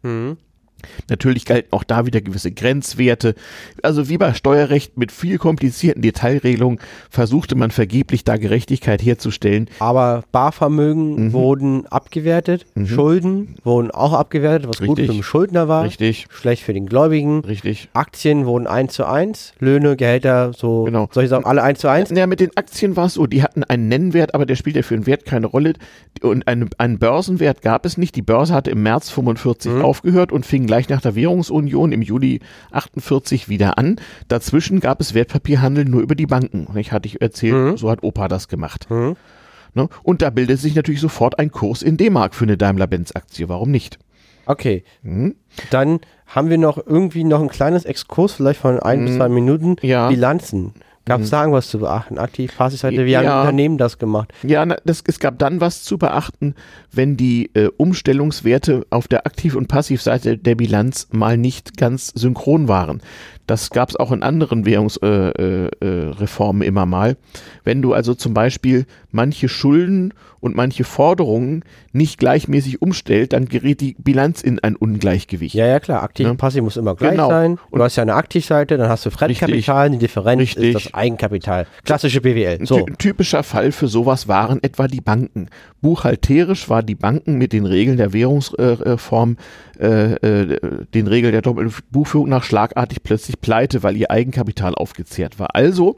B: Natürlich galten auch da wieder gewisse Grenzwerte. Also wie bei Steuerrecht mit viel komplizierten Detailregelungen versuchte man vergeblich da Gerechtigkeit herzustellen.
A: Aber Barvermögen
B: Mhm.
A: wurden abgewertet, Schulden wurden auch abgewertet, was gut
B: Richtig.
A: für den Schuldner war,
B: Richtig,
A: schlecht für den Gläubigen.
B: richtig.
A: Aktien wurden 1 zu 1, Löhne, Gehälter, so,
B: Genau.
A: soll ich sagen, alle 1 zu 1?
B: Ja, mit den Aktien war es so, die hatten einen Nennwert, aber der spielt ja für den Wert keine Rolle. Und einen, einen Börsenwert gab es nicht. Die Börse hatte im März 45 aufgehört und fing gleich nach der Währungsunion im Juli 48 wieder an. Dazwischen gab es Wertpapierhandel nur über die Banken. Ich hatte ich erzählt, so hat Opa das gemacht. Ne? Und da bildet sich natürlich sofort ein Kurs in D-Mark für eine Daimler-Benz-Aktie. Warum nicht?
A: Okay.
B: Mhm.
A: Dann haben wir noch irgendwie noch ein kleines Exkurs, vielleicht von ein bis zwei Minuten.
B: Mhm. Ja. Mhm.
A: Bilanzen. Gab es da irgendwas zu beachten? Aktiv, Passivseite, wie haben
B: Ja.
A: Unternehmen das gemacht?
B: Ja, das, es gab dann was zu beachten, wenn die äh, Umstellungswerte auf der Aktiv- und Passivseite der Bilanz mal nicht ganz synchron waren. Das gab es auch in anderen Währungsreformen äh, äh, Reformen immer mal. Wenn du also zum Beispiel manche Schulden und manche Forderungen nicht gleichmäßig umstellt, dann gerät die Bilanz in ein Ungleichgewicht.
A: Ja, ja, klar. Aktiv
B: Ne?
A: und Passiv muss immer gleich
B: Genau.
A: sein. Du
B: Und-
A: hast ja eine Aktivseite, dann hast du Fremdkapital, die Differenz
B: Richtig.
A: ist das Eigenkapital. Klassische BWL.
B: Ein
A: So.
B: ty- typischer Fall für sowas waren etwa die Banken. Buchhalterisch war die Banken mit den Regeln der Währungsreform, äh, äh, den Regeln der Doppelbuchführung nach schlagartig plötzlich pleite, weil ihr Eigenkapital aufgezehrt war. Also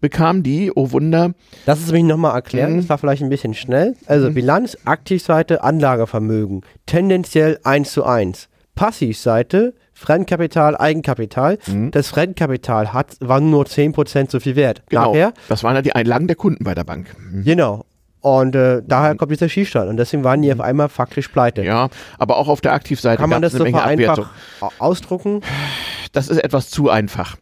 B: bekam die, oh Wunder,
A: Lass es mich nochmal erklären,
B: Mhm.
A: das war vielleicht ein bisschen schnell. Also Bilanz, Aktivseite, Anlagevermögen. Tendenziell 1 zu 1. Passivseite, Fremdkapital, Eigenkapital.
B: Mhm.
A: Das Fremdkapital hat, war nur 10% so viel wert.
B: genau,
A: Nachher,
B: das waren ja die Einlagen der Kunden bei der Bank.
A: genau. Und äh, daher kommt dieser Schiefstand. Und deswegen waren die auf einmal faktisch pleite.
B: Mhm. Ja, aber auch auf der Aktivseite
A: Kann man das so vereinfacht au- ausdrucken?
B: Das ist etwas zu einfach.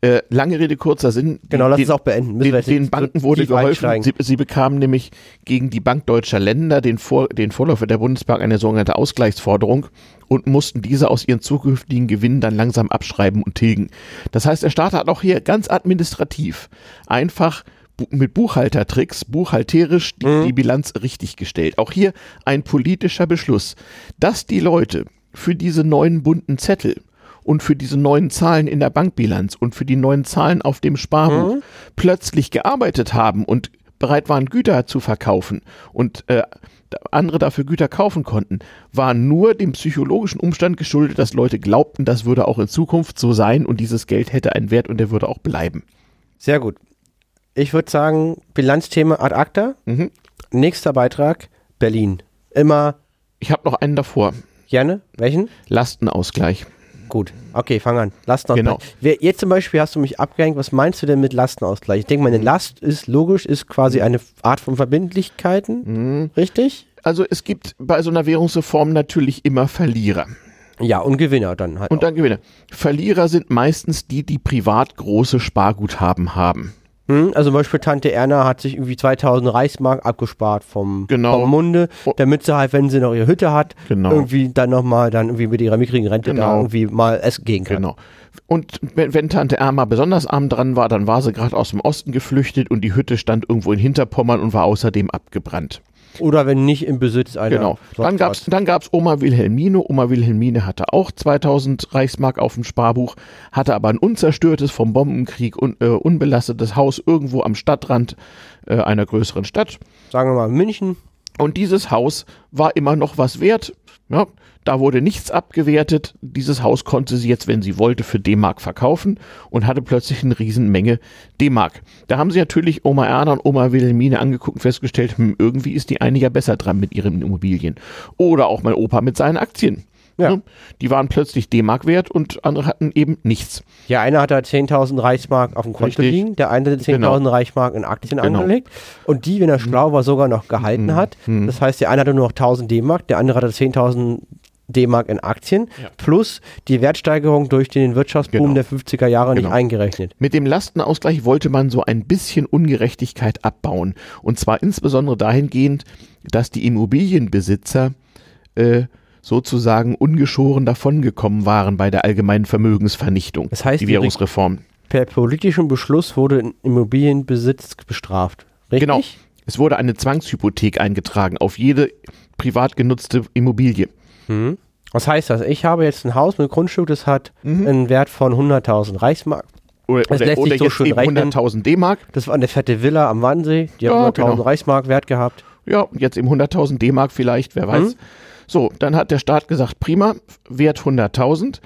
B: Äh, lange Rede, kurzer Sinn.
A: Genau, lass
B: den,
A: es auch beenden. Müssen
B: Den, den Banken wurde geholfen. Sie, sie bekamen nämlich gegen die Bank Deutscher Länder, den, Vor, den Vorläufer der Bundesbank, eine sogenannte Ausgleichsforderung und mussten diese aus ihren zukünftigen Gewinnen dann langsam abschreiben und tilgen. Das heißt, der Staat hat auch hier ganz administrativ einfach mit Buchhaltertricks, buchhalterisch die,
A: Mhm.
B: die Bilanz richtig gestellt. Auch hier ein politischer Beschluss, dass die Leute für diese neuen bunten Zettel und für diese neuen Zahlen in der Bankbilanz und für die neuen Zahlen auf dem Sparbuch
A: Mhm.
B: plötzlich gearbeitet haben und bereit waren, Güter zu verkaufen und äh, andere dafür Güter kaufen konnten, war nur dem psychologischen Umstand geschuldet, dass Leute glaubten, das würde auch in Zukunft so sein und dieses Geld hätte einen Wert und der würde auch bleiben.
A: Sehr gut. Ich würde sagen, Bilanzthema ad acta.
B: Mhm.
A: Nächster Beitrag, Berlin. Immer
B: Ich habe noch einen davor.
A: gerne. Welchen?
B: Lastenausgleich.
A: Gut. Okay, fang an. Lastenausgleich.
B: Genau.
A: Jetzt zum Beispiel hast du mich abgehängt. Was meinst du denn mit Lastenausgleich? Ich denke mal, eine Last ist logisch, ist quasi eine Art von Verbindlichkeiten.
B: Mhm.
A: Richtig?
B: Also es gibt bei so einer Währungsreform natürlich immer Verlierer
A: Ja, und Gewinner dann halt.
B: und dann Gewinner. Verlierer sind meistens die, die privat große Sparguthaben haben.
A: Hm, also zum Beispiel Tante Erna hat sich irgendwie 2000 Reichsmark abgespart vom,
B: Genau.
A: vom Munde,
B: Oh.
A: damit sie halt, wenn sie noch ihre Hütte hat,
B: Genau.
A: irgendwie dann nochmal dann irgendwie mit ihrer mickrigen Rente da
B: Genau.
A: irgendwie mal essen gehen kann.
B: Genau. Und wenn, wenn Tante Erma besonders arm dran war, dann war sie gerade aus dem Osten geflüchtet und die Hütte stand irgendwo in Hinterpommern und war außerdem abgebrannt.
A: Oder wenn nicht im Besitz einer.
B: Genau. Dann gab's
A: was.
B: dann gab's Oma Wilhelmine. Oma Wilhelmine hatte auch 2000 Reichsmark auf dem Sparbuch, hatte aber ein unzerstörtes, vom Bombenkrieg un, äh, unbelastetes Haus irgendwo am Stadtrand äh, einer größeren Stadt.
A: Sagen wir mal München.
B: Und dieses Haus war immer noch was wert. Ja, da wurde nichts abgewertet. Dieses Haus konnte sie jetzt, wenn sie wollte, für D-Mark verkaufen und hatte plötzlich eine Riesenmenge D-Mark. Da haben sie natürlich Oma Erna und Oma Wilhelmine angeguckt und festgestellt, hm, irgendwie ist die eine ja besser dran mit ihren Immobilien. Oder auch mein Opa mit seinen Aktien.
A: Ja.
B: Ne? Die waren plötzlich D-Mark wert und andere hatten eben nichts.
A: Der eine hat da 10.000 Reichsmark auf dem Konto
B: Richtig.
A: liegen, der eine hat 10.000
B: Genau.
A: Reichsmark in Aktien
B: Genau.
A: angelegt und die, wenn er schlau war, sogar noch gehalten hat. Das heißt, der eine hatte nur noch 1.000 D-Mark, der andere hatte 10.000 D-Mark in Aktien
B: Ja.
A: plus die Wertsteigerung durch den Wirtschaftsboom
B: Genau.
A: der 50er Jahre nicht
B: Genau.
A: eingerechnet.
B: Mit dem Lastenausgleich wollte man so ein bisschen Ungerechtigkeit abbauen. Und zwar insbesondere dahingehend, dass die Immobilienbesitzer äh, sozusagen ungeschoren davongekommen waren bei der allgemeinen Vermögensvernichtung.
A: Das heißt,
B: die Währungsreform.
A: Per politischem Beschluss wurde Immobilienbesitz bestraft. Richtig?
B: Genau. Es wurde eine Zwangshypothek eingetragen auf jede privat genutzte Immobilie.
A: Mhm. Was heißt das? Ich habe jetzt ein Haus mit Grundstück, das hat
B: Mhm.
A: einen Wert von 100.000 Reichsmark.
B: Oder,
A: Das
B: oder,
A: lässt sich
B: oder
A: so
B: jetzt
A: schön
B: eben
A: rechnen.
B: 100.000 D-Mark.
A: Das war eine fette Villa am Wannsee, die hat
B: Ja,
A: 100.000
B: genau.
A: Reichsmark Wert gehabt.
B: Ja, jetzt eben 100.000 D-Mark vielleicht, wer weiß.
A: Mhm.
B: So, dann hat der Staat gesagt, prima, Wert 100.000.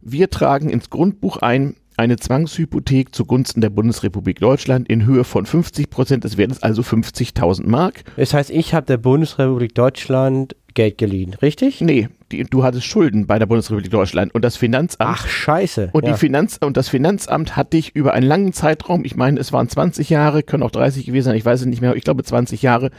B: Wir tragen ins Grundbuch ein eine Zwangshypothek zugunsten der Bundesrepublik Deutschland in Höhe von 50 Prozent des Wertes, also 50.000 Mark.
A: Das heißt, ich habe der Bundesrepublik Deutschland Geld geliehen, richtig?
B: Nee, die, du hattest Schulden bei der Bundesrepublik Deutschland und das Finanzamt
A: Ach, scheiße.
B: Und,
A: ja.
B: die Finanz und das Finanzamt hat dich über einen langen Zeitraum, ich meine, es waren 20 Jahre, können auch 30 gewesen sein, ich weiß es nicht mehr, ich glaube 20 Jahre,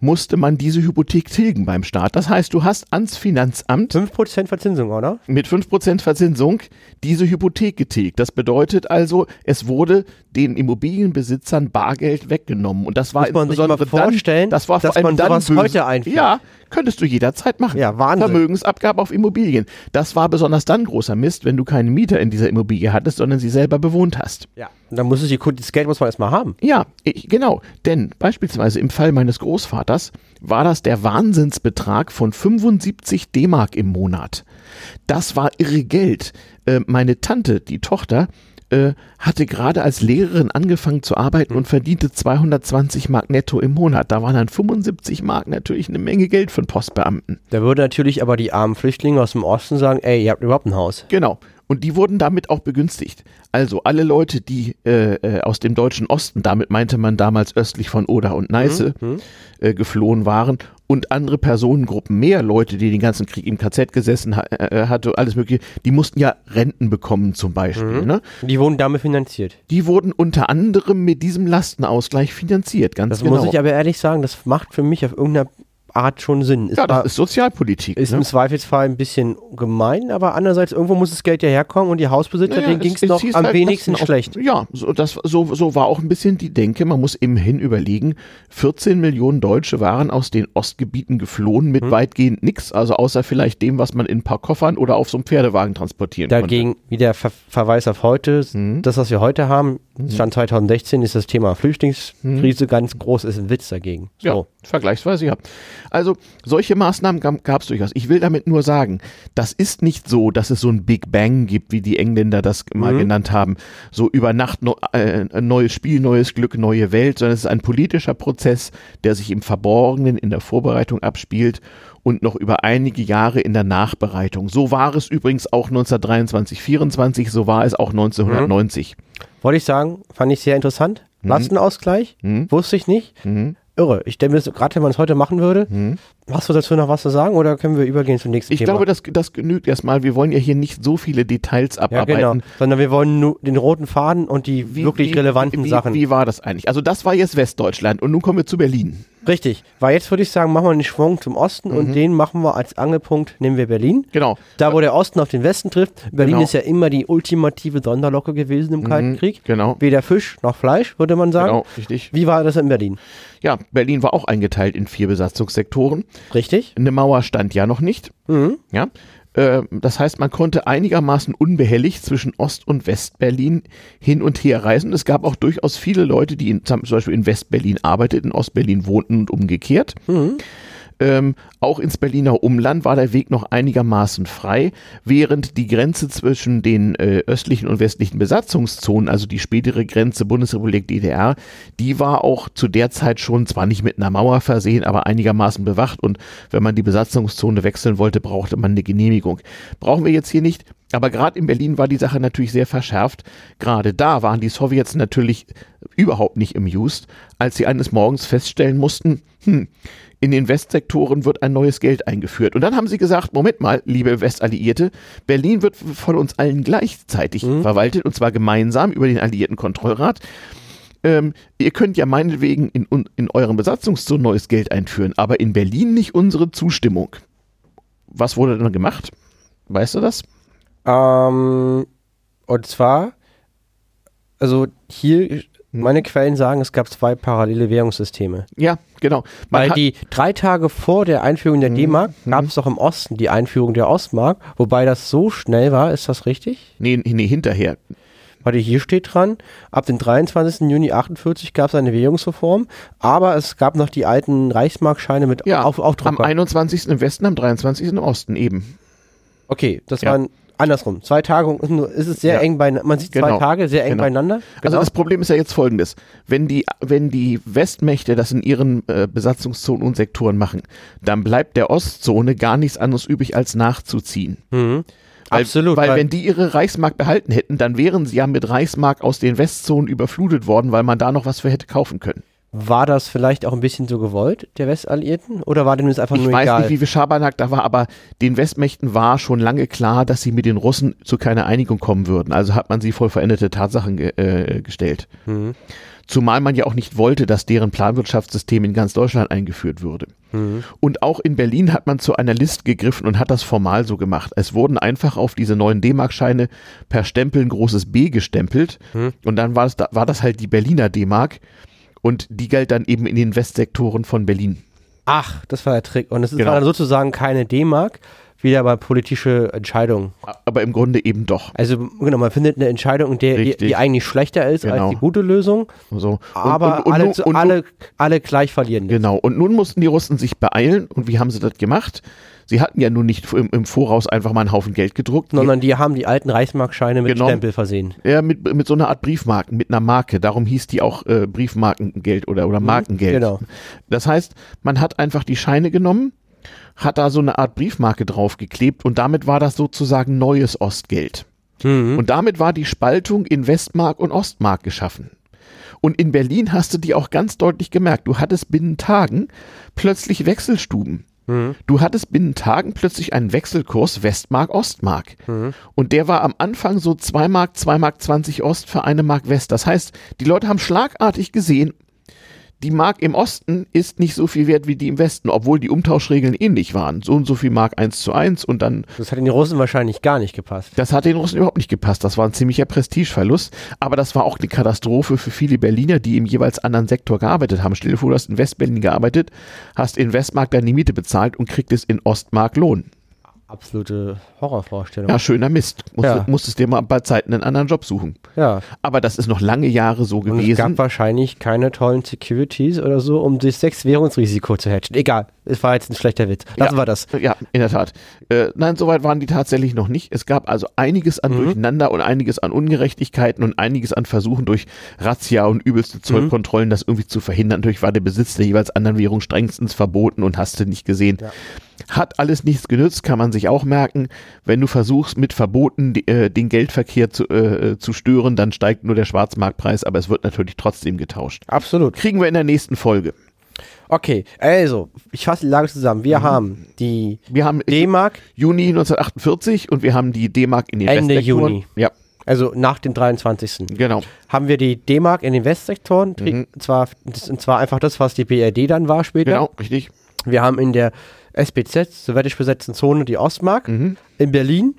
B: musste man diese Hypothek tilgen beim Staat. Das heißt, du hast ans Finanzamt
A: 5% Verzinsung, oder?
B: mit 5% Verzinsung diese Hypothek getilgt. Das bedeutet also, es wurde den Immobilienbesitzern Bargeld weggenommen. Und das war
A: Muss man sich mal vorstellen,
B: dann, das war
A: dass man
B: dann
A: sowas
B: böse.
A: heute einführt.
B: Ja, könntest du jederzeit machen.
A: Ja, Wahnsinn.
B: Vermögensabgabe auf Immobilien. Das war besonders dann großer Mist, wenn du keinen Mieter in dieser Immobilie hattest, sondern sie selber bewohnt hast.
A: Ja. Und dann muss die, das Geld muss man erstmal haben.
B: Ja, ich, genau. Denn beispielsweise im Fall meines Großvaters war das der Wahnsinnsbetrag von 75 D-Mark im Monat. Das war irre Geld. Äh, meine Tante, die Tochter, äh, hatte gerade als Lehrerin angefangen zu arbeiten und verdiente 220 Mark netto im Monat. Da waren dann 75 Mark natürlich eine Menge Geld für einen Postbeamten.
A: Da würden natürlich aber die armen Flüchtlinge aus dem Osten sagen, ey, ihr habt überhaupt ein Haus.
B: Genau. Und die wurden damit auch begünstigt. Also alle Leute, die äh, äh, aus dem deutschen Osten, damit meinte man damals östlich von Oder und Neiße, äh, geflohen waren und andere Personengruppen, mehr Leute, die den ganzen Krieg im KZ gesessen ha äh, hatte, alles mögliche, die mussten ja Renten bekommen zum Beispiel. Ne?
A: Die wurden damit finanziert.
B: Die wurden unter anderem mit diesem Lastenausgleich finanziert, ganz
A: Das
B: genau.
A: muss ich aber ehrlich sagen, das macht für mich auf irgendeiner hat schon Sinn.
B: Ist ja, das ist Sozialpolitik.
A: Ist ne? im Zweifelsfall ein bisschen gemein, aber andererseits irgendwo muss das Geld ja herkommen und die Hausbesitzer, naja, denen ging es noch am halt wenigsten schlecht.
B: Ja, so, das, so, so war auch ein bisschen die Denke. Man muss immerhin überlegen, 14 Millionen Deutsche waren aus den Ostgebieten geflohen mit hm. weitgehend nichts, also außer vielleicht dem, was man in ein paar Koffern oder auf so einem Pferdewagen transportieren
A: Dagegen,
B: konnte.
A: wie der Ver Verweis auf heute, hm. das, was wir heute haben, hm. Stand 2016 ist das Thema Flüchtlingskrise hm. ganz groß, ist ein Witz dagegen.
B: So. Ja, vergleichsweise ja. Also solche Maßnahmen gab es durchaus. Ich will damit nur sagen, das ist nicht so, dass es so ein Big Bang gibt, wie die Engländer das mal mhm. genannt haben. So über Nacht no, äh, ein neues Spiel, neues Glück, neue Welt, sondern es ist ein politischer Prozess, der sich im Verborgenen in der Vorbereitung abspielt und noch über einige Jahre in der Nachbereitung. So war es übrigens auch 1923, 24, so war es auch 1990. Mhm.
A: Wollte ich sagen, fand ich sehr interessant. Mhm. Lastenausgleich, mhm. wusste ich nicht. Mhm irre. Ich denke, gerade wenn man es heute machen würde, hm. hast du dazu noch was zu sagen oder können wir übergehen zum nächsten
B: ich Thema? Ich glaube, das, das genügt erstmal. Wir wollen ja hier nicht so viele Details abarbeiten. Ja, genau.
A: Sondern wir wollen nur den roten Faden und die wie, wirklich wie, relevanten
B: wie,
A: Sachen.
B: Wie war das eigentlich? Also das war jetzt Westdeutschland und nun kommen wir zu Berlin.
A: Richtig, weil jetzt würde ich sagen, machen wir einen Schwung zum Osten mhm. und den machen wir als Angelpunkt, nehmen wir Berlin.
B: Genau.
A: Da, wo der Osten auf den Westen trifft. Berlin genau. ist ja immer die ultimative Sonderlocke gewesen im mhm. Kalten Krieg.
B: Genau.
A: Weder Fisch noch Fleisch, würde man sagen. Genau,
B: richtig.
A: Wie war das in Berlin?
B: Ja, Berlin war auch eingeteilt in vier Besatzungssektoren.
A: Richtig.
B: Eine Mauer stand ja noch nicht. Mhm. Ja. Äh, das heißt, man konnte einigermaßen unbehelligt zwischen Ost- und West-Berlin hin und her reisen. Es gab auch durchaus viele Leute, die in, zum Beispiel in West-Berlin arbeiteten, in Ost-Berlin wohnten und umgekehrt. Mhm. Ähm, auch ins Berliner Umland war der Weg noch einigermaßen frei, während die Grenze zwischen den äh, östlichen und westlichen Besatzungszonen, also die spätere Grenze Bundesrepublik DDR, die war auch zu der Zeit schon zwar nicht mit einer Mauer versehen, aber einigermaßen bewacht und wenn man die Besatzungszone wechseln wollte, brauchte man eine Genehmigung. Brauchen wir jetzt hier nicht. Aber gerade in Berlin war die Sache natürlich sehr verschärft. Gerade da waren die Sowjets natürlich überhaupt nicht amused, als sie eines Morgens feststellen mussten, hm, in den Westsektoren wird ein neues Geld eingeführt. Und dann haben sie gesagt, Moment mal, liebe Westalliierte, Berlin wird von uns allen gleichzeitig mhm. verwaltet und zwar gemeinsam über den Alliierten Kontrollrat. Ähm, ihr könnt ja meinetwegen in, in euren Besatzungszonen neues Geld einführen, aber in Berlin nicht unsere Zustimmung. Was wurde dann gemacht? Weißt du das?
A: Ähm, und zwar, also hier meine Quellen sagen, es gab zwei parallele Währungssysteme.
B: Ja, genau.
A: Man Weil die drei Tage vor der Einführung der mhm. D-Mark mhm. gab es doch im Osten die Einführung der Ostmark, wobei das so schnell war, ist das richtig?
B: Nee, nee hinterher.
A: Warte, hier steht dran, ab dem 23. Juni 48 gab es eine Währungsreform, aber es gab noch die alten Reichsmarkscheine mit
B: ja, Auf Aufdrucker. Am 21. im Westen, am 23. im Osten eben.
A: Okay, das ja. waren andersrum. Zwei Tage ist es sehr ja. eng beieinander. Man sieht genau. zwei Tage sehr eng genau. beieinander. Also
B: genau. Also das Problem ist ja jetzt folgendes. Wenn die, wenn die Westmächte das in ihren äh, Besatzungszonen und Sektoren machen, dann bleibt der Ostzone gar nichts anderes übrig, als nachzuziehen.
A: Mhm.
B: Weil,
A: Absolut.
B: Weil, weil, wenn die ihre Reichsmark behalten hätten, dann wären sie ja mit Reichsmark aus den Westzonen überflutet worden, weil man da noch was für hätte kaufen können.
A: War das vielleicht auch ein bisschen so gewollt, der Westalliierten? Oder war dem das einfach ich nur egal?
B: Ich weiß nicht, wie viel Schabernack da war, aber den Westmächten war schon lange klar, dass sie mit den Russen zu keiner Einigung kommen würden. Also hat man sie voll veränderte Tatsachen ge äh, gestellt. Mhm. Zumal man ja auch nicht wollte, dass deren Planwirtschaftssystem in ganz Deutschland eingeführt würde. Mhm. Und auch in Berlin hat man zu einer List gegriffen und hat das formal so gemacht. Es wurden einfach auf diese neuen D-Mark-Scheine per Stempel ein großes B gestempelt. Mhm. Und dann war, es, war das halt die Berliner D-Mark und die galt dann eben in den Westsektoren von Berlin.
A: Ach, das war der Trick. Und es ist genau. dann sozusagen keine D-Mark, wieder aber politische Entscheidung.
B: Aber im Grunde eben doch.
A: Also genau, man findet eine Entscheidung, der, die, die, eigentlich schlechter ist genau. als die gute Lösung.
B: So.
A: aber und, und, alle, und, alle, alle gleich verlieren.
B: Genau. Und nun mussten die Russen sich beeilen. Und wie haben sie das gemacht? Sie hatten ja nun nicht im, im Voraus einfach mal einen Haufen Geld gedruckt.
A: Sondern die haben die alten Reichsmarkscheine mit genau, Stempel versehen.
B: Ja, mit, mit so einer Art Briefmarken, mit einer Marke. Darum hieß die auch äh, Briefmarkengeld oder, oder mhm, Markengeld. Genau. Das heißt, man hat einfach die Scheine genommen, hat da so eine Art Briefmarke draufgeklebt und damit war das sozusagen neues Ostgeld. Mhm. Und damit war die Spaltung in Westmark und Ostmark geschaffen. Und in Berlin hast du die auch ganz deutlich gemerkt. Du hattest binnen Tagen plötzlich Wechselstuben. Mhm. Du hattest binnen Tagen plötzlich einen Wechselkurs Westmark-Ostmark. Mhm. Und der war am Anfang so 2 Mark, 2 Mark 20 Ost für eine Mark West. Das heißt, die Leute haben schlagartig gesehen, die Mark im Osten ist nicht so viel wert wie die im Westen, obwohl die Umtauschregeln ähnlich waren. So und so viel Mark 1 zu 1 und dann.
A: Das hat den Russen wahrscheinlich gar nicht gepasst.
B: Das hat den Russen überhaupt nicht gepasst. Das war ein ziemlicher Prestigeverlust. Aber das war auch eine Katastrophe für viele Berliner, die im jeweils anderen Sektor gearbeitet haben. Stell dir vor, du hast in Westberlin gearbeitet, hast in Westmark deine Miete bezahlt und kriegtest in Ostmark Lohn
A: absolute Horrorvorstellung.
B: Ja, schöner Mist. Musst, ja. Musstest dir mal bei Zeiten einen anderen Job suchen.
A: Ja.
B: Aber das ist noch lange Jahre so
A: Und
B: gewesen.
A: Es gab wahrscheinlich keine tollen Securities oder so, um das Sechs-Währungsrisiko zu hatchen. Egal, es war jetzt ein schlechter Witz. Lassen
B: ja,
A: wir das.
B: Ja, in der Tat. Äh, nein, soweit waren die tatsächlich noch nicht. Es gab also einiges an mhm. Durcheinander und einiges an Ungerechtigkeiten und einiges an Versuchen durch Razzia und übelste Zollkontrollen, mhm. das irgendwie zu verhindern. Natürlich war der Besitz der jeweils anderen Währung strengstens verboten und hast du nicht gesehen. Ja. Hat alles nichts genützt, kann man sich auch merken. Wenn du versuchst, mit Verboten die, äh, den Geldverkehr zu, äh, zu stören, dann steigt nur der Schwarzmarktpreis, aber es wird natürlich trotzdem getauscht.
A: Absolut.
B: Kriegen wir in der nächsten Folge.
A: Okay, also, ich fasse die Lage zusammen. Wir mhm. haben die
B: wir haben
A: D-Mark.
B: Juni 1948 und wir haben die D-Mark in den
A: Ende Juni.
B: Ja.
A: Also nach dem 23.
B: Genau.
A: Haben wir die D-Mark in den Westsektoren. Mhm. Zwar, das, und zwar einfach das, was die BRD dann war später.
B: Genau, richtig.
A: Wir haben in der SBZ, sowjetisch besetzten Zone, die Ostmark.
B: Mhm.
A: In Berlin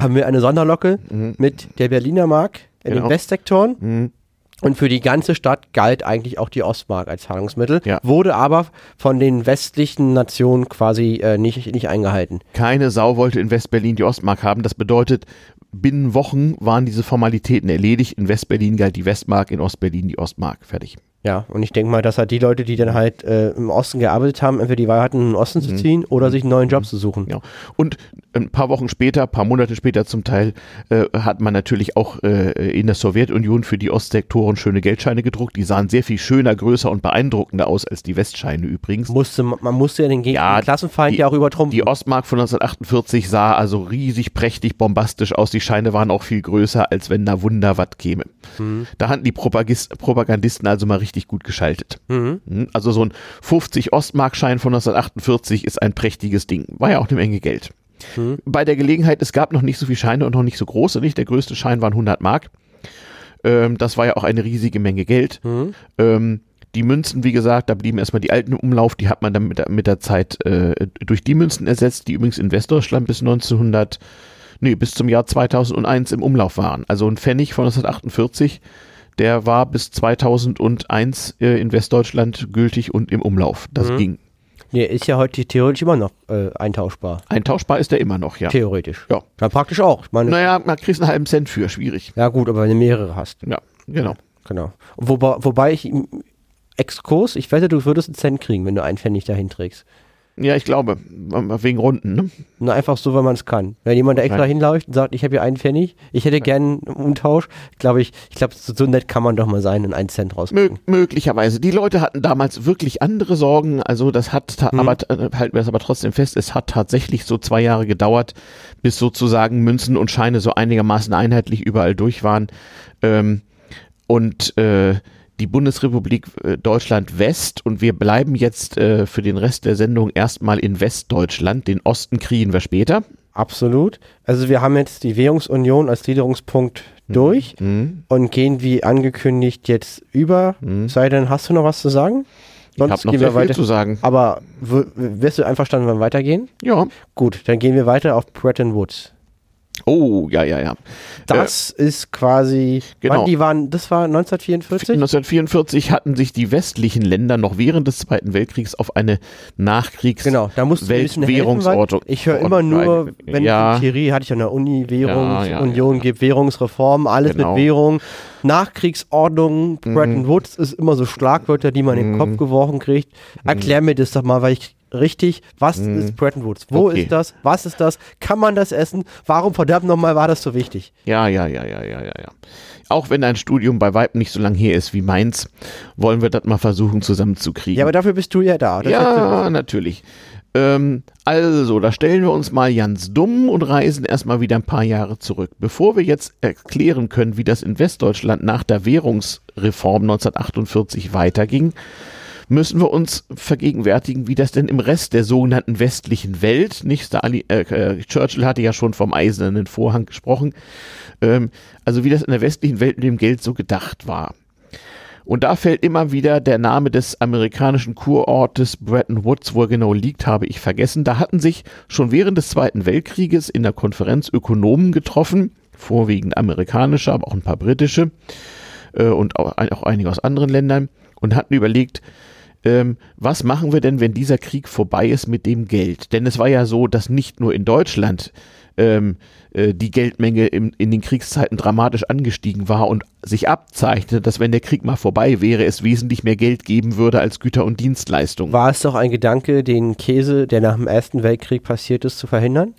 A: haben wir eine Sonderlocke mhm. mit der Berliner Mark in genau. den Westsektoren. Und für die ganze Stadt galt eigentlich auch die Ostmark als Zahlungsmittel,
B: ja.
A: wurde aber von den westlichen Nationen quasi äh, nicht, nicht eingehalten.
B: Keine Sau wollte in Westberlin die Ostmark haben. Das bedeutet, binnen Wochen waren diese Formalitäten erledigt. In Westberlin galt die Westmark, in Ostberlin die Ostmark. Fertig.
A: Ja, und ich denke mal, dass halt die Leute, die dann halt äh, im Osten gearbeitet haben, entweder die Wahl hatten, in den Osten mhm. zu ziehen oder sich einen neuen Job zu suchen.
B: Ja. Und ein paar Wochen später, ein paar Monate später zum Teil, äh, hat man natürlich auch äh, in der Sowjetunion für die Ostsektoren schöne Geldscheine gedruckt. Die sahen sehr viel schöner, größer und beeindruckender aus als die Westscheine übrigens.
A: Musste, man musste ja den Gegner, ja, Klassenfeind
B: die,
A: ja auch übertrumpfen.
B: Die Ostmark von 1948 sah also riesig, prächtig, bombastisch aus. Die Scheine waren auch viel größer, als wenn da Wunder was käme. Mhm. Da hatten die Propagandisten also mal richtig gut geschaltet.
A: Mhm.
B: Hm, also so ein 50 Ostmarkschein von 1948 ist ein prächtiges Ding. War ja auch eine Menge Geld.
A: Mhm.
B: Bei der Gelegenheit, es gab noch nicht so viele Scheine und noch nicht so große, nicht? Der größte Schein waren 100 Mark. Ähm, das war ja auch eine riesige Menge Geld.
A: Mhm.
B: Ähm, die Münzen, wie gesagt, da blieben erstmal die alten im Umlauf, die hat man dann mit der, mit der Zeit äh, durch die Münzen ersetzt, die übrigens in Westdeutschland bis 1900, nee, bis zum Jahr 2001 im Umlauf waren. Also ein Pfennig von 1948 der war bis 2001 äh, in Westdeutschland gültig und im Umlauf. Das mhm. ging.
A: Nee, ist ja heute theoretisch immer noch äh, eintauschbar.
B: Eintauschbar ist der immer noch, ja.
A: Theoretisch.
B: Ja.
A: Ja, praktisch auch.
B: Ich meine, naja, man kriegt einen halben Cent für, schwierig.
A: Ja, gut, aber wenn du mehrere hast.
B: Ja, genau.
A: Genau. Wobei, wobei ich, Exkurs, ich wette, du würdest einen Cent kriegen, wenn du einen Pfennig dahin trägst.
B: Ja, ich glaube, wegen Runden, ne?
A: Na, einfach so, wenn man es kann. Wenn jemand da extra hinläuft und sagt, ich habe hier einen Pfennig, ich hätte gern einen Umtausch, glaube ich, ich glaube, so, so, nett kann man doch mal sein und einen Cent rauskriegen.
B: Mö möglicherweise. Die Leute hatten damals wirklich andere Sorgen, also das hat, hm. aber äh, halten wir es aber trotzdem fest, es hat tatsächlich so zwei Jahre gedauert, bis sozusagen Münzen und Scheine so einigermaßen einheitlich überall durch waren. Ähm, und äh, die Bundesrepublik äh, Deutschland West und wir bleiben jetzt äh, für den Rest der Sendung erstmal in Westdeutschland. Den Osten kriegen wir später.
A: Absolut. Also wir haben jetzt die Währungsunion als Gliederungspunkt mhm. durch
B: mhm.
A: und gehen wie angekündigt jetzt über.
B: Mhm.
A: Sei denn, hast du noch was zu sagen?
B: Sonst ich habe noch sehr viel zu sagen.
A: Aber wirst du einverstanden, wenn wir weitergehen?
B: Ja.
A: Gut, dann gehen wir weiter auf Bretton Woods.
B: Oh, ja, ja, ja.
A: Das äh, ist quasi,
B: genau.
A: Die waren, das war 1944?
B: 1944 hatten sich die westlichen Länder noch während des Zweiten Weltkriegs auf eine Nachkriegs
A: genau, da
B: Weltwährungsordnung.
A: Ich höre immer nur, wenn
B: ja.
A: Theorie hatte ich an der Uni Währungsunion
B: ja, ja,
A: gibt, Währungsreform, alles
B: genau.
A: mit Währung. Nachkriegsordnung, Bretton mhm. Woods ist immer so Schlagwörter, die man in den Kopf mhm. geworfen kriegt. Erklär mir das doch mal, weil ich richtig, was mm. ist Bretton Woods? Wo okay. ist das? Was ist das? Kann man das essen? Warum verdammt nochmal war das so wichtig?
B: Ja, ja, ja, ja, ja, ja, ja. Auch wenn dein Studium bei Weitem nicht so lang her ist wie meins, wollen wir das mal versuchen zusammenzukriegen.
A: Ja, aber dafür bist du ja da.
B: Das ja, natürlich. Ähm, also, da stellen wir uns mal ganz dumm und reisen erstmal wieder ein paar Jahre zurück. Bevor wir jetzt erklären können, wie das in Westdeutschland nach der Währungsreform 1948 weiterging, müssen wir uns vergegenwärtigen, wie das denn im Rest der sogenannten westlichen Welt, nicht Stalin, äh, äh, Churchill hatte ja schon vom eisernen Vorhang gesprochen, ähm, also wie das in der westlichen Welt mit dem Geld so gedacht war. Und da fällt immer wieder der Name des amerikanischen Kurortes Bretton Woods, wo er genau liegt, habe ich vergessen. Da hatten sich schon während des Zweiten Weltkrieges in der Konferenz Ökonomen getroffen, vorwiegend amerikanische, aber auch ein paar britische äh, und auch, auch einige aus anderen Ländern und hatten überlegt, ähm, was machen wir denn, wenn dieser Krieg vorbei ist mit dem Geld? Denn es war ja so, dass nicht nur in Deutschland ähm, äh, die Geldmenge im, in den Kriegszeiten dramatisch angestiegen war und sich abzeichnete, dass wenn der Krieg mal vorbei wäre, es wesentlich mehr Geld geben würde als Güter und Dienstleistungen.
A: War es doch ein Gedanke, den Käse, der nach dem Ersten Weltkrieg passiert ist, zu verhindern?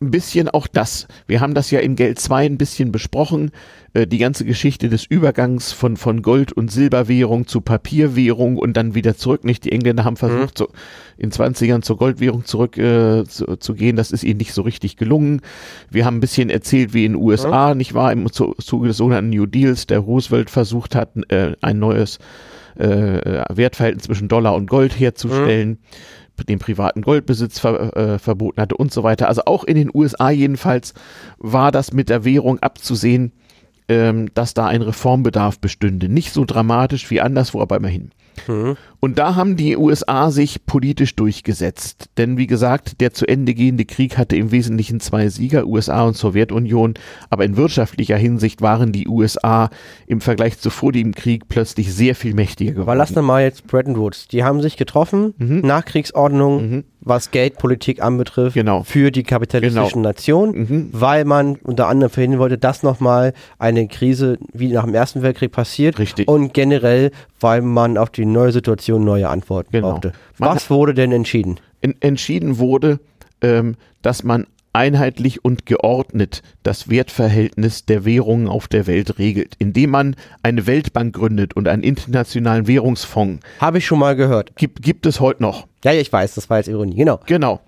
B: Ein bisschen auch das. Wir haben das ja in Geld 2 ein bisschen besprochen, äh, die ganze Geschichte des Übergangs von, von Gold- und Silberwährung zu Papierwährung und dann wieder zurück. Nicht die Engländer haben versucht, mhm. so in 20ern zur Goldwährung zurück äh, zu, zu, gehen. Das ist ihnen nicht so richtig gelungen. Wir haben ein bisschen erzählt, wie in den USA, mhm. nicht wahr, im Zuge des sogenannten New Deals, der Roosevelt versucht hat, äh, ein neues äh, Wertverhältnis zwischen Dollar und Gold herzustellen. Mhm den privaten Goldbesitz ver, äh, verboten hatte und so weiter. Also auch in den USA jedenfalls war das mit der Währung abzusehen, ähm, dass da ein Reformbedarf bestünde. Nicht so dramatisch wie anderswo, aber immerhin. Mhm. Und da haben die USA sich politisch durchgesetzt. Denn wie gesagt, der zu Ende gehende Krieg hatte im Wesentlichen zwei Sieger, USA und Sowjetunion. Aber in wirtschaftlicher Hinsicht waren die USA im Vergleich zu vor dem Krieg plötzlich sehr viel mächtiger geworden. Aber
A: lass mal jetzt Bretton Woods. Die haben sich getroffen, mhm. Nachkriegsordnung, mhm. was Geldpolitik anbetrifft,
B: genau.
A: für die kapitalistischen genau. Nationen, mhm. weil man unter anderem verhindern wollte, dass nochmal eine Krise wie nach dem Ersten Weltkrieg passiert.
B: Richtig.
A: Und generell, weil man auf die neue Situation neue Antworten genau. brauchte. Was wurde denn entschieden?
B: Entschieden wurde, ähm, dass man einheitlich und geordnet das Wertverhältnis der Währungen auf der Welt regelt, indem man eine Weltbank gründet und einen internationalen Währungsfonds.
A: Habe ich schon mal gehört.
B: Gibt, gibt es heute noch.
A: Ja, ich weiß, das war jetzt Ironie, genau.
B: Genau.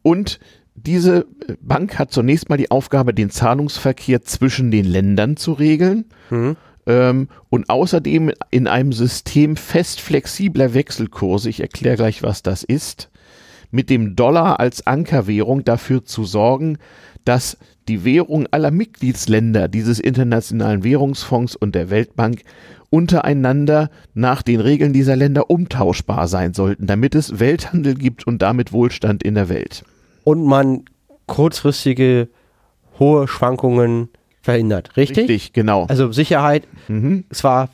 B: Und diese Bank hat zunächst mal die Aufgabe, den Zahlungsverkehr zwischen den Ländern zu regeln. Mhm ähm, und außerdem in einem System fest flexibler Wechselkurse, ich erkläre gleich, was das ist, mit dem Dollar als Ankerwährung dafür zu sorgen, dass die Währung aller Mitgliedsländer dieses Internationalen Währungsfonds und der Weltbank untereinander nach den Regeln dieser Länder umtauschbar sein sollten, damit es Welthandel gibt und damit Wohlstand in der Welt.
A: Und man kurzfristige hohe Schwankungen verhindert, richtig?
B: Richtig, genau.
A: Also Sicherheit, mhm. zwar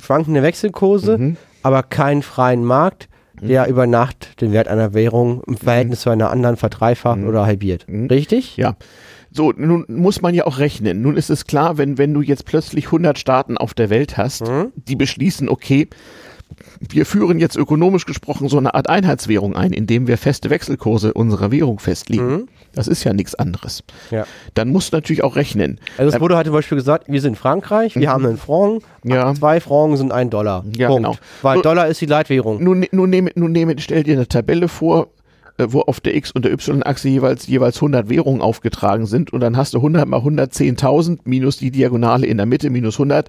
A: schwankende Wechselkurse, mhm. aber keinen freien Markt, mhm. der über Nacht den Wert einer Währung im Verhältnis zu einer anderen verdreifacht mhm. oder halbiert. Mhm. Richtig?
B: Ja. So, nun muss man ja auch rechnen. Nun ist es klar, wenn, wenn du jetzt plötzlich 100 Staaten auf der Welt hast, mhm. die beschließen, okay, wir führen jetzt ökonomisch gesprochen so eine Art Einheitswährung ein, indem wir feste Wechselkurse unserer Währung festlegen. Mhm. Das ist ja nichts anderes.
A: Ja.
B: Dann musst du natürlich auch rechnen.
A: Also es wurde halt zum Beispiel gesagt, wir sind Frankreich, wir mhm. haben einen Franc, ja. zwei Francs sind ein Dollar.
B: Ja, Punkt. genau.
A: Weil Dollar ist die Leitwährung.
B: Nun, nun, nehme, nun nehme, stell dir eine Tabelle vor, äh, wo auf der X- und der Y-Achse jeweils, jeweils 100 Währungen aufgetragen sind und dann hast du 100 mal 110.000 minus die Diagonale in der Mitte minus 100.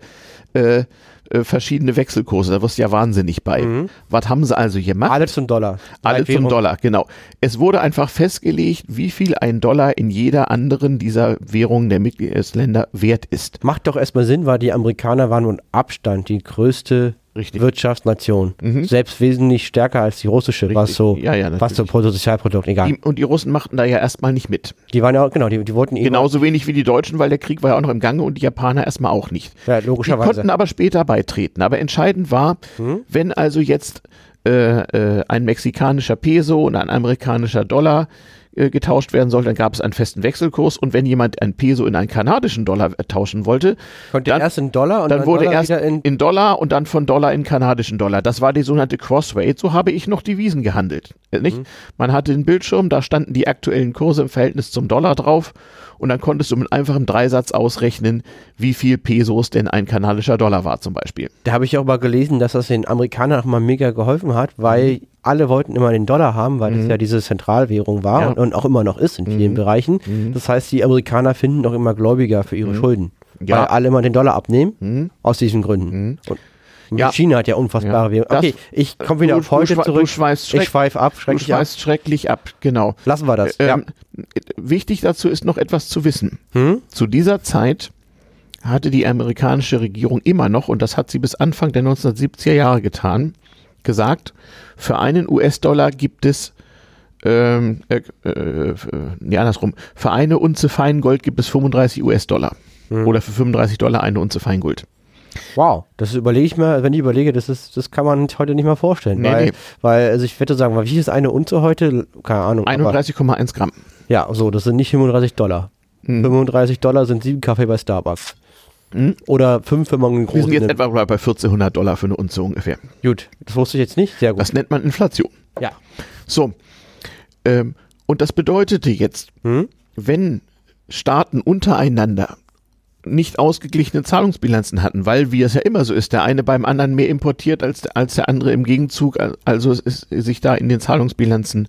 B: Äh, äh, verschiedene Wechselkurse. Da wirst du ja wahnsinnig bei. Mhm. Was haben sie also gemacht?
A: Alles zum Dollar.
B: Alles zum Dollar, genau. Es wurde einfach festgelegt, wie viel ein Dollar in jeder anderen dieser Währungen der Mitgliedsländer wert ist.
A: Macht doch erstmal Sinn, weil die Amerikaner waren und Abstand die größte Richtig. Wirtschaftsnation. Mhm. Selbst wesentlich stärker als die russische, Richtig. was so,
B: ja, ja,
A: was so Bruttosozialprodukt, egal.
B: Die, und die Russen machten da ja erstmal nicht mit.
A: Die waren ja, genau, die, die wollten
B: Genauso wenig wie die Deutschen, weil der Krieg war ja auch noch im Gange und die Japaner erstmal auch nicht.
A: Ja, logischerweise.
B: Die konnten aber später beitreten. Aber entscheidend war, mhm. wenn also jetzt äh, äh, ein mexikanischer Peso und ein amerikanischer Dollar äh, getauscht werden soll, dann gab es einen festen Wechselkurs und wenn jemand ein Peso in einen kanadischen Dollar äh, tauschen wollte,
A: konnte dann, erst in Dollar
B: und dann, dann wurde Dollar erst in, in, Dollar und dann von Dollar in kanadischen Dollar. Das war die sogenannte Crossrate. So habe ich noch Devisen gehandelt. Äh, nicht? Mhm. Man hatte den Bildschirm, da standen die aktuellen Kurse im Verhältnis zum Dollar drauf und dann konntest du mit einfachem Dreisatz ausrechnen, wie viel Pesos denn ein kanadischer Dollar war zum Beispiel.
A: Da habe ich auch mal gelesen, dass das den Amerikanern auch mal mega geholfen hat, weil mhm. Alle wollten immer den Dollar haben, weil mhm. das ja diese Zentralwährung war ja. und, und, auch immer noch ist in vielen mhm. Bereichen. Mhm. Das heißt, die Amerikaner finden auch immer Gläubiger für ihre mhm. Schulden, ja. weil alle immer den Dollar abnehmen, mhm. aus diesen Gründen. Und ja. China hat ja unfassbare ja. Währung. Okay, ich komme wieder du, auf heute zurück. Ich schweife ab,
B: schrecklich du schweifst ab. schrecklich ab, genau.
A: Lassen wir das.
B: Ähm, ja. Wichtig dazu ist noch etwas zu wissen. Hm? Zu dieser Zeit hatte die amerikanische Regierung immer noch, und das hat sie bis Anfang der 1970er Jahre getan, gesagt, für einen US-Dollar gibt es ähm, äh, äh, nee, andersrum, für eine Unze Feingold gibt es 35 US-Dollar. Mhm. Oder für 35 Dollar eine Unze Feingold.
A: Wow, das überlege ich mir, wenn ich überlege, das, ist, das kann man heute nicht mehr vorstellen. Nee, weil, nee. weil, also ich würde sagen, wie ist eine Unze heute? Keine Ahnung.
B: 31,1 Gramm.
A: Ja, so, das sind nicht 35 Dollar. Mhm. 35 Dollar sind sieben Kaffee bei Starbucks. Mhm. Oder fünf, wenn man einen
B: großen Wir sind jetzt nimmt. etwa bei 1400 Dollar für eine Unze ungefähr.
A: Gut, das wusste ich jetzt nicht. Sehr gut.
B: Das nennt man Inflation.
A: Ja.
B: So, ähm, und das bedeutete jetzt, hm? wenn Staaten untereinander nicht ausgeglichene Zahlungsbilanzen hatten, weil wie es ja immer so ist, der eine beim anderen mehr importiert als, als der andere im Gegenzug, also es ist sich da in den Zahlungsbilanzen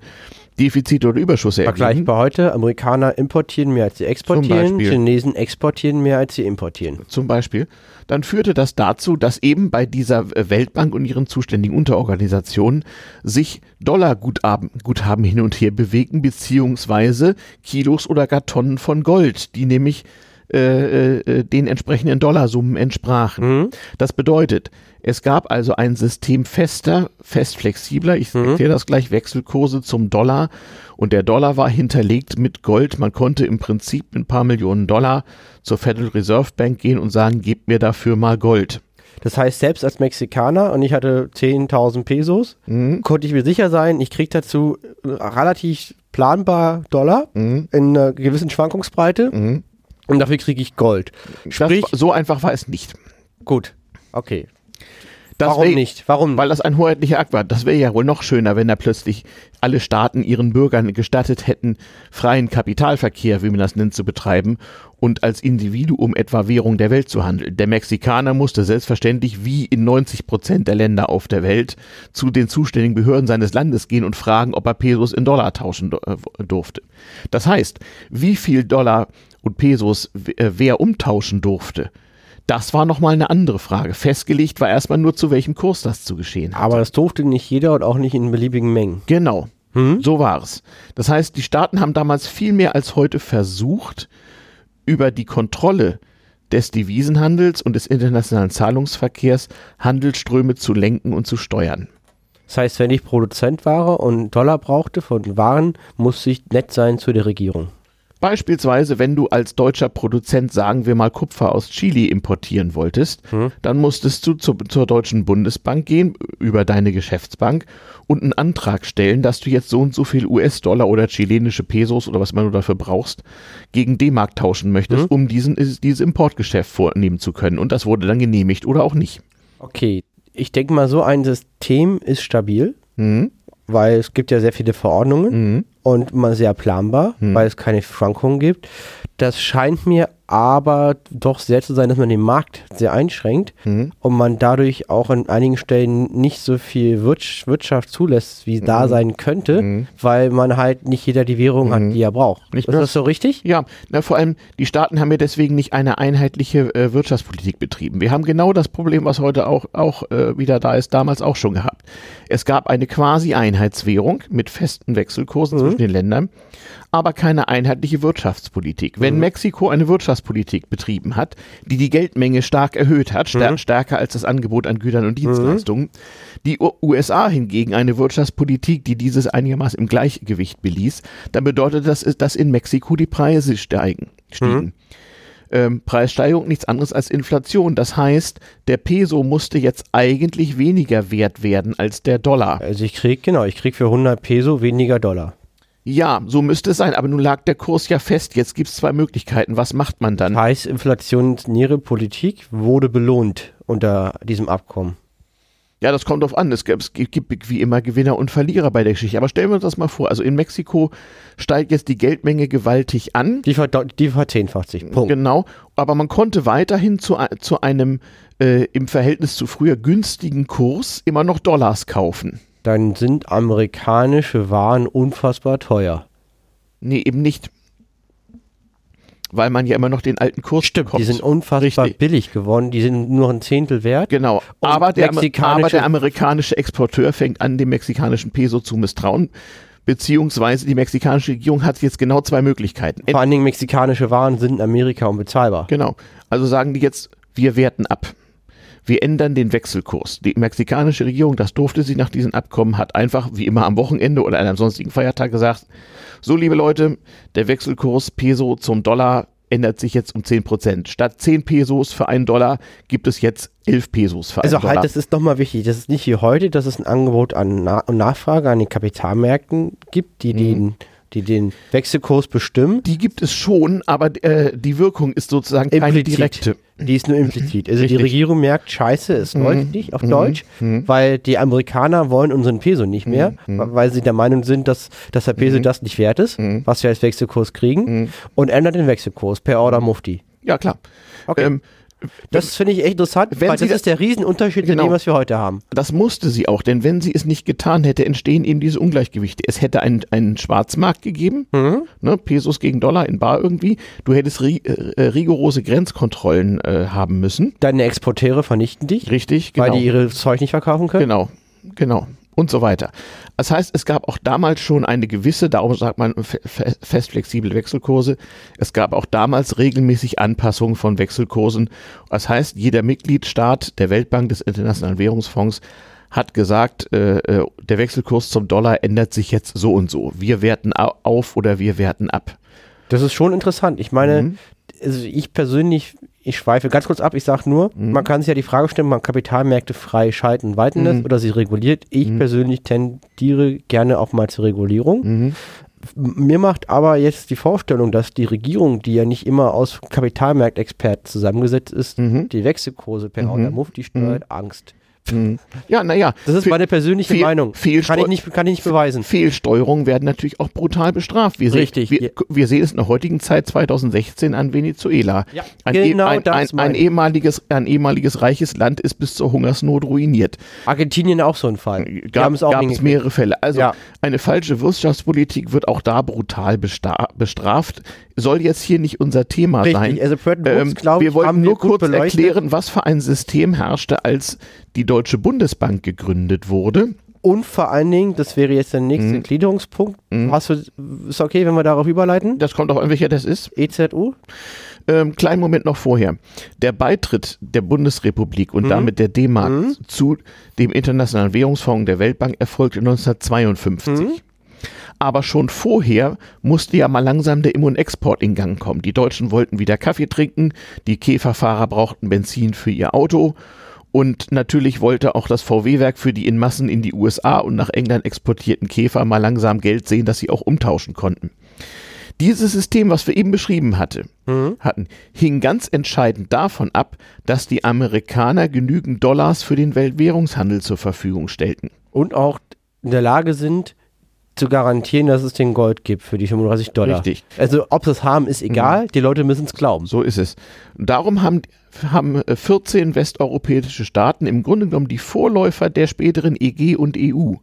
B: Defizite oder Überschuss
A: ergeben. Vergleichbar heute, Amerikaner importieren mehr als sie exportieren, Chinesen exportieren mehr als sie importieren.
B: Zum Beispiel. Dann führte das dazu, dass eben bei dieser Weltbank und ihren zuständigen Unterorganisationen sich Dollarguthaben Guthaben hin und her bewegen, beziehungsweise Kilos oder gar Tonnen von Gold, die nämlich äh, äh, den entsprechenden Dollarsummen entsprachen. Mhm. Das bedeutet, es gab also ein System fester, fest flexibler, ich mhm. erkläre das gleich, Wechselkurse zum Dollar und der Dollar war hinterlegt mit Gold. Man konnte im Prinzip mit ein paar Millionen Dollar zur Federal Reserve Bank gehen und sagen, gebt mir dafür mal Gold.
A: Das heißt, selbst als Mexikaner und ich hatte 10.000 Pesos, mhm. konnte ich mir sicher sein, ich kriege dazu relativ planbar Dollar mhm. in einer gewissen Schwankungsbreite. Mhm. Und dafür kriege ich Gold.
B: Sprich, das, so einfach war es nicht.
A: Gut, okay.
B: Das Warum wär, nicht? Warum? Weil das ein hoheitlicher Akt war. Das wäre ja wohl noch schöner, wenn da plötzlich alle Staaten ihren Bürgern gestattet hätten, freien Kapitalverkehr, wie man das nennt, zu betreiben und als Individuum etwa Währung der Welt zu handeln. Der Mexikaner musste selbstverständlich wie in 90 Prozent der Länder auf der Welt zu den zuständigen Behörden seines Landes gehen und fragen, ob er Pesos in Dollar tauschen äh, durfte. Das heißt, wie viel Dollar und Pesos äh, wer umtauschen durfte, das war nochmal eine andere Frage. Festgelegt war erstmal nur, zu welchem Kurs das zu geschehen
A: hat. Aber das durfte nicht jeder und auch nicht in beliebigen Mengen.
B: Genau. Hm? So war es. Das heißt, die Staaten haben damals viel mehr als heute versucht, über die Kontrolle des Devisenhandels und des internationalen Zahlungsverkehrs Handelsströme zu lenken und zu steuern.
A: Das heißt, wenn ich Produzent war und Dollar brauchte von Waren, musste ich nett sein zu der Regierung.
B: Beispielsweise, wenn du als deutscher Produzent, sagen wir mal, Kupfer aus Chile importieren wolltest, hm. dann musstest du zu, zur Deutschen Bundesbank gehen, über deine Geschäftsbank und einen Antrag stellen, dass du jetzt so und so viel US-Dollar oder chilenische Pesos oder was man dafür brauchst, gegen D-Mark tauschen möchtest, hm. um diesen, dieses Importgeschäft vornehmen zu können. Und das wurde dann genehmigt oder auch nicht.
A: Okay, ich denke mal, so ein System ist stabil. Hm weil es gibt ja sehr viele Verordnungen mhm. Und man sehr planbar, mhm. weil es keine Schwankungen gibt. Das scheint mir aber doch sehr zu sein, dass man den Markt sehr einschränkt mhm. und man dadurch auch an einigen Stellen nicht so viel Wirtschaft zulässt, wie mhm. da sein könnte, mhm. weil man halt nicht jeder die Währung hat, mhm. die er braucht.
B: Nicht ist das so richtig? Ja, na, vor allem die Staaten haben ja deswegen nicht eine einheitliche äh, Wirtschaftspolitik betrieben. Wir haben genau das Problem, was heute auch, auch äh, wieder da ist, damals auch schon gehabt. Es gab eine quasi Einheitswährung mit festen Wechselkursen mhm. zwischen den Ländern aber keine einheitliche Wirtschaftspolitik. Wenn mhm. Mexiko eine Wirtschaftspolitik betrieben hat, die die Geldmenge stark erhöht hat, mhm. stärker als das Angebot an Gütern und Dienstleistungen, mhm. die USA hingegen eine Wirtschaftspolitik, die dieses einigermaßen im Gleichgewicht beließ, dann bedeutet das, dass in Mexiko die Preise steigen, stiegen. Mhm. Ähm, Preissteigerung nichts anderes als Inflation. Das heißt, der Peso musste jetzt eigentlich weniger wert werden als der Dollar.
A: Also ich krieg, genau, ich krieg für 100 Peso weniger Dollar.
B: Ja, so müsste es sein, aber nun lag der Kurs ja fest. Jetzt gibt es zwei Möglichkeiten. Was macht man dann?
A: Heißt, inflationsnähere Politik wurde belohnt unter diesem Abkommen.
B: Ja, das kommt drauf an. Es gibt, es gibt, wie immer Gewinner und Verlierer bei der Geschichte. Aber stellen wir uns das mal vor. Also in Mexiko steigt jetzt die Geldmenge gewaltig an.
A: Die, ver die verzehnfacht sich.
B: Punkt. Genau. Aber man konnte weiterhin zu, zu einem äh, im Verhältnis zu früher günstigen Kurs immer noch Dollars kaufen
A: dann sind amerikanische Waren unfassbar teuer.
B: Nee, eben nicht. Weil man ja immer noch den alten Kurs
A: Stimmt, bekommt. die sind unfassbar Richtig. billig geworden. Die sind nur ein Zehntel wert.
B: Genau. Aber der, aber der amerikanische Exporteur fängt an, dem mexikanischen Peso zu misstrauen beziehungsweise die mexikanische Regierung hat jetzt genau zwei Möglichkeiten.
A: Vor allen Dingen mexikanische Waren sind in Amerika unbezahlbar.
B: Genau. Also sagen die jetzt, wir werten ab. Wir ändern den Wechselkurs. Die mexikanische Regierung, das durfte sie nach diesen Abkommen, hat einfach wie immer am Wochenende oder an einem sonstigen Feiertag gesagt, so liebe Leute, der Wechselkurs Peso zum Dollar ändert sich jetzt um 10 Prozent. Statt 10 Pesos für einen Dollar gibt es jetzt 11 Pesos für
A: Also
B: einen Dollar.
A: halt, das ist nochmal wichtig. Das ist nicht wie heute, dass es ein Angebot an Na und Nachfrage an den Kapitalmärkten gibt, die, den, die den Wechselkurs bestimmen.
B: die gibt es schon, aber äh, die Wirkung ist sozusagen keine
A: Implizit.
B: direkte.
A: Die ist nur implizit. Also die
B: Richtig.
A: Regierung merkt, scheiße, es läuft nicht auf Deutsch, weil die Amerikaner wollen unseren Peso nicht mehr, weil sie der Meinung sind, dass, dass der Peso das nicht wert ist, was wir als Wechselkurs kriegen, und ändert den Wechselkurs per Order Mufti.
B: Ja, klar.
A: Okay.
B: Ähm,
A: Das finde ich echt interessant,
B: Wenn
A: weil
B: Sie
A: das
B: da-
A: ist der Riesenunterschied zu
B: Genau.
A: dem, was wir heute haben.
B: Das musste sie auch, denn wenn sie es nicht getan hätte, entstehen eben diese Ungleichgewichte. Es hätte einen, einen Schwarzmarkt gegeben, ne, Pesos gegen Dollar in Bar irgendwie. Du hättest ri äh, rigorose Grenzkontrollen äh, haben müssen.
A: Deine Exporteure vernichten dich,
B: Richtig, genau.
A: weil die ihre Zeug nicht verkaufen können.
B: Genau, genau. Und so weiter. Das heißt, es gab auch damals schon eine gewisse, darum sagt man fe fe fest flexible Wechselkurse. Es gab auch damals regelmäßig Anpassungen von Wechselkursen. Das heißt, jeder Mitgliedstaat der Weltbank des Internationalen Währungsfonds hat gesagt, äh, äh, der Wechselkurs zum Dollar ändert sich jetzt so und so. Wir werten au- auf oder wir werten ab.
A: Das ist schon interessant. Ich meine,
B: Mhm.
A: Also ich persönlich, ich schweife ganz kurz ab, ich sage nur,
B: Mhm.
A: man kann sich ja die Frage stellen, man Kapitalmärkte frei schalten und walten
B: Mhm.
A: lässt oder sie reguliert. Ich persönlich tendiere gerne auch mal zur Regulierung.
B: Mhm.
A: Mir macht aber jetzt die Vorstellung, dass die Regierung, die ja nicht immer aus Kapitalmarktexperten zusammengesetzt ist,
B: Mhm.
A: die Wechselkurse per Order Mufti steuert, Angst.
B: Ja, naja.
A: Das ist meine persönliche
B: viel-
A: Meinung. kann, ich nicht, kann ich nicht beweisen.
B: Fehlsteuerungen werden natürlich auch brutal bestraft. Wir sehen,
A: Richtig.
B: Wir, wir sehen es in der heutigen Zeit 2016 an Venezuela.
A: Ja,
B: ein,
A: genau
B: ein,
A: das
B: ein, ein,
A: ich.
B: ehemaliges, ein ehemaliges reiches Land ist bis zur Hungersnot ruiniert.
A: Argentinien auch so ein Fall. Die
B: Gab,
A: es auch
B: gab es mehrere Fälle. Also
A: Ja.
B: eine falsche Wirtschaftspolitik wird auch da brutal bestraft. Soll jetzt hier nicht unser Thema sein.
A: Richtig, also Bretton Woods,
B: Ähm, wir wollten nur kurz erklären, was für ein System herrschte, als die Deutsche Bundesbank gegründet wurde.
A: Und vor allen Dingen, das wäre jetzt der nächste
B: Mhm.
A: Gliederungspunkt. Hast du, ist okay, wenn wir darauf überleiten?
B: Das kommt auch an, welcher das ist.
A: EZU?
B: Ähm, kleinen Moment noch vorher. Der Beitritt der Bundesrepublik
A: Mhm.
B: und damit der D-Mark zu dem Internationalen Währungsfonds der Weltbank erfolgte 1952.
A: Mhm.
B: Aber schon vorher musste ja mal langsam der Im- und Export in Gang kommen. Die Deutschen wollten wieder Kaffee trinken, die Käferfahrer brauchten Benzin für ihr Auto und natürlich wollte auch das VW-Werk für die in Massen in die USA und nach England exportierten Käfer mal langsam Geld sehen, das sie auch umtauschen konnten. Dieses System, was wir eben beschrieben hatte, hatten, hing ganz entscheidend davon ab, dass die Amerikaner genügend Dollars für den Weltwährungshandel zur Verfügung stellten.
A: Und auch in der Lage sind, zu garantieren, dass es den Gold gibt für die 35 Dollar.
B: Richtig.
A: Also, ob sie es haben, ist egal. Die Leute müssen es glauben.
B: So ist es. Darum haben, haben äh, 14 westeuropäische Staaten im Grunde genommen die Vorläufer der späteren EG und EU.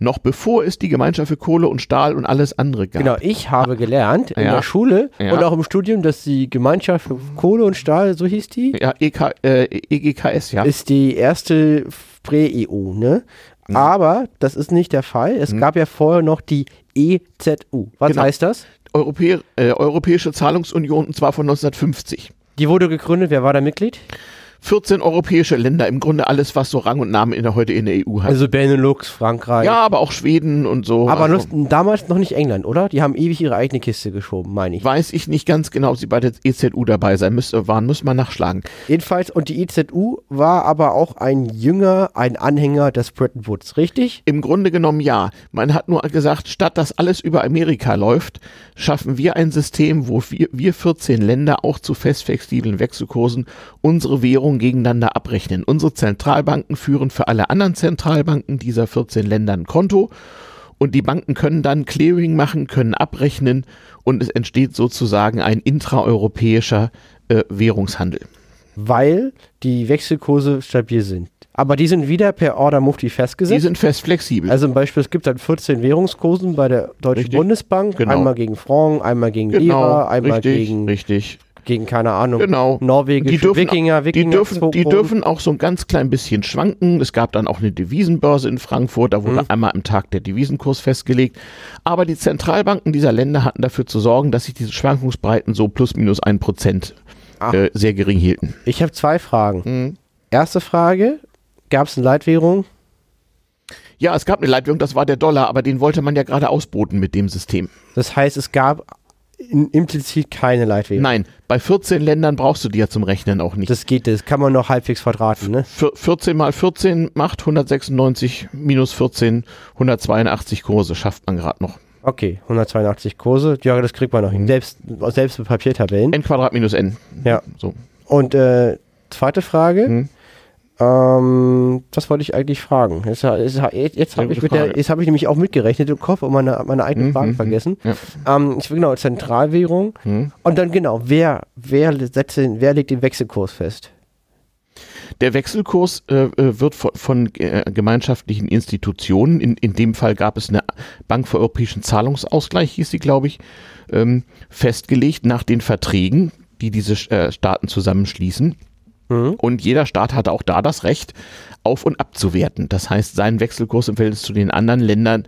B: Noch bevor es die Gemeinschaft für Kohle und Stahl und alles andere gab.
A: Genau, ich habe gelernt in
B: Ja.
A: der Schule
B: Ja.
A: und auch im Studium, dass die Gemeinschaft für Kohle und Stahl, so hieß die,
B: Ja, EK, äh, EGKS, ja.
A: ist die erste Prä-EU, ne?
B: Mhm.
A: Aber das ist nicht der Fall. Es gab ja vorher noch die EZU. Was
B: Genau.
A: heißt das?
B: Europä äh, Europäische Zahlungsunion und zwar von 1950.
A: Die wurde gegründet, wer war da Mitglied?
B: 14 europäische Länder, im Grunde alles, was so Rang und Namen in der, heute in der EU hat.
A: Also Benelux, Frankreich.
B: ja, aber auch Schweden und so.
A: Aber
B: also,
A: noch, damals noch nicht England, oder? Die haben ewig ihre eigene Kiste geschoben, meine ich.
B: weiß ich nicht ganz genau, ob sie bei der EZU dabei sein müsste, waren, muss man nachschlagen.
A: Jedenfalls, und die EZU war aber auch ein Jünger, ein Anhänger des Bretton Woods, richtig?
B: Im Grunde genommen ja. Man hat nur gesagt, statt dass alles über Amerika läuft, schaffen wir ein System, wo wir, wir 14 Länder auch zu fest flexiblen Wechselkursen unsere Währung gegeneinander abrechnen. Unsere Zentralbanken führen für alle anderen Zentralbanken dieser 14 Länder ein Konto und die Banken können dann Clearing machen, können abrechnen und es entsteht sozusagen ein intraeuropäischer äh, Währungshandel.
A: Weil die Wechselkurse stabil sind. Aber die sind wieder per Order Mufti
B: Die
A: festgesetzt.
B: sind fest flexibel.
A: Also zum Beispiel, es gibt dann 14 Währungskursen bei der Deutschen
B: Richtig.
A: Bundesbank.
B: Genau.
A: Einmal gegen Franc, einmal gegen Lira, einmal
B: richtig,
A: gegen,
B: richtig.
A: Gegen, keine Ahnung,
B: Genau.
A: norwegische
B: Die dürfen,
A: Wikinger,
B: die,
A: Wikinger
B: dürfen, die dürfen auch so ein ganz klein bisschen schwanken. Es gab dann auch eine Devisenbörse in Frankfurt, da wurde
A: Mhm.
B: einmal am Tag der Devisenkurs festgelegt. Aber die Zentralbanken dieser Länder hatten dafür zu sorgen, dass sich diese Schwankungsbreiten so plus minus ein Prozent äh, sehr gering hielten.
A: Ich habe zwei Fragen.
B: Mhm.
A: Erste Frage, gab es eine Leitwährung?
B: Ja, es gab eine Leitwährung, das war der Dollar, aber den wollte man ja gerade ausboten mit dem System.
A: Das heißt, es gab implizit keine Leitwährung.
B: Nein, bei 14 Ländern brauchst du die ja zum Rechnen auch nicht.
A: Das geht, das kann man noch halbwegs verdrahten, ne?
B: Vier- 14 mal 14 macht 196 minus 14, 182 Kurse, schafft man gerade noch.
A: Okay, 182 Kurse, ja, das kriegt man noch hin. Selbst, selbst mit Papiertabellen.
B: n Quadrat minus n.
A: Ja.
B: So.
A: Und äh, zweite Frage,
B: Hm.
A: Ähm, was wollte ich eigentlich fragen? Jetzt, jetzt, jetzt habe ich, der- jetzt hab ich nämlich auch mitgerechnet im Kopf und meine, meine eigenen
B: Mhm,
A: Fragen
B: mhm,
A: vergessen.
B: ja.
A: Ähm, ich will genau, Zentralwährung.
B: Hm.
A: Und dann genau, wer, wer, setzt den, wer legt den Wechselkurs fest?
B: Der Wechselkurs äh, äh, wird von, von äh, gemeinschaftlichen Institutionen, in, in dem Fall gab es eine Bank für europäischen Zahlungsausgleich, hieß sie, glaube ich, ähm, festgelegt nach den Verträgen, die diese äh, Staaten zusammenschließen.
A: Mhm.
B: Und jeder Staat hatte auch da das Recht, auf- und abzuwerten. Das heißt, seinen Wechselkurs im Verhältnis zu den anderen Ländern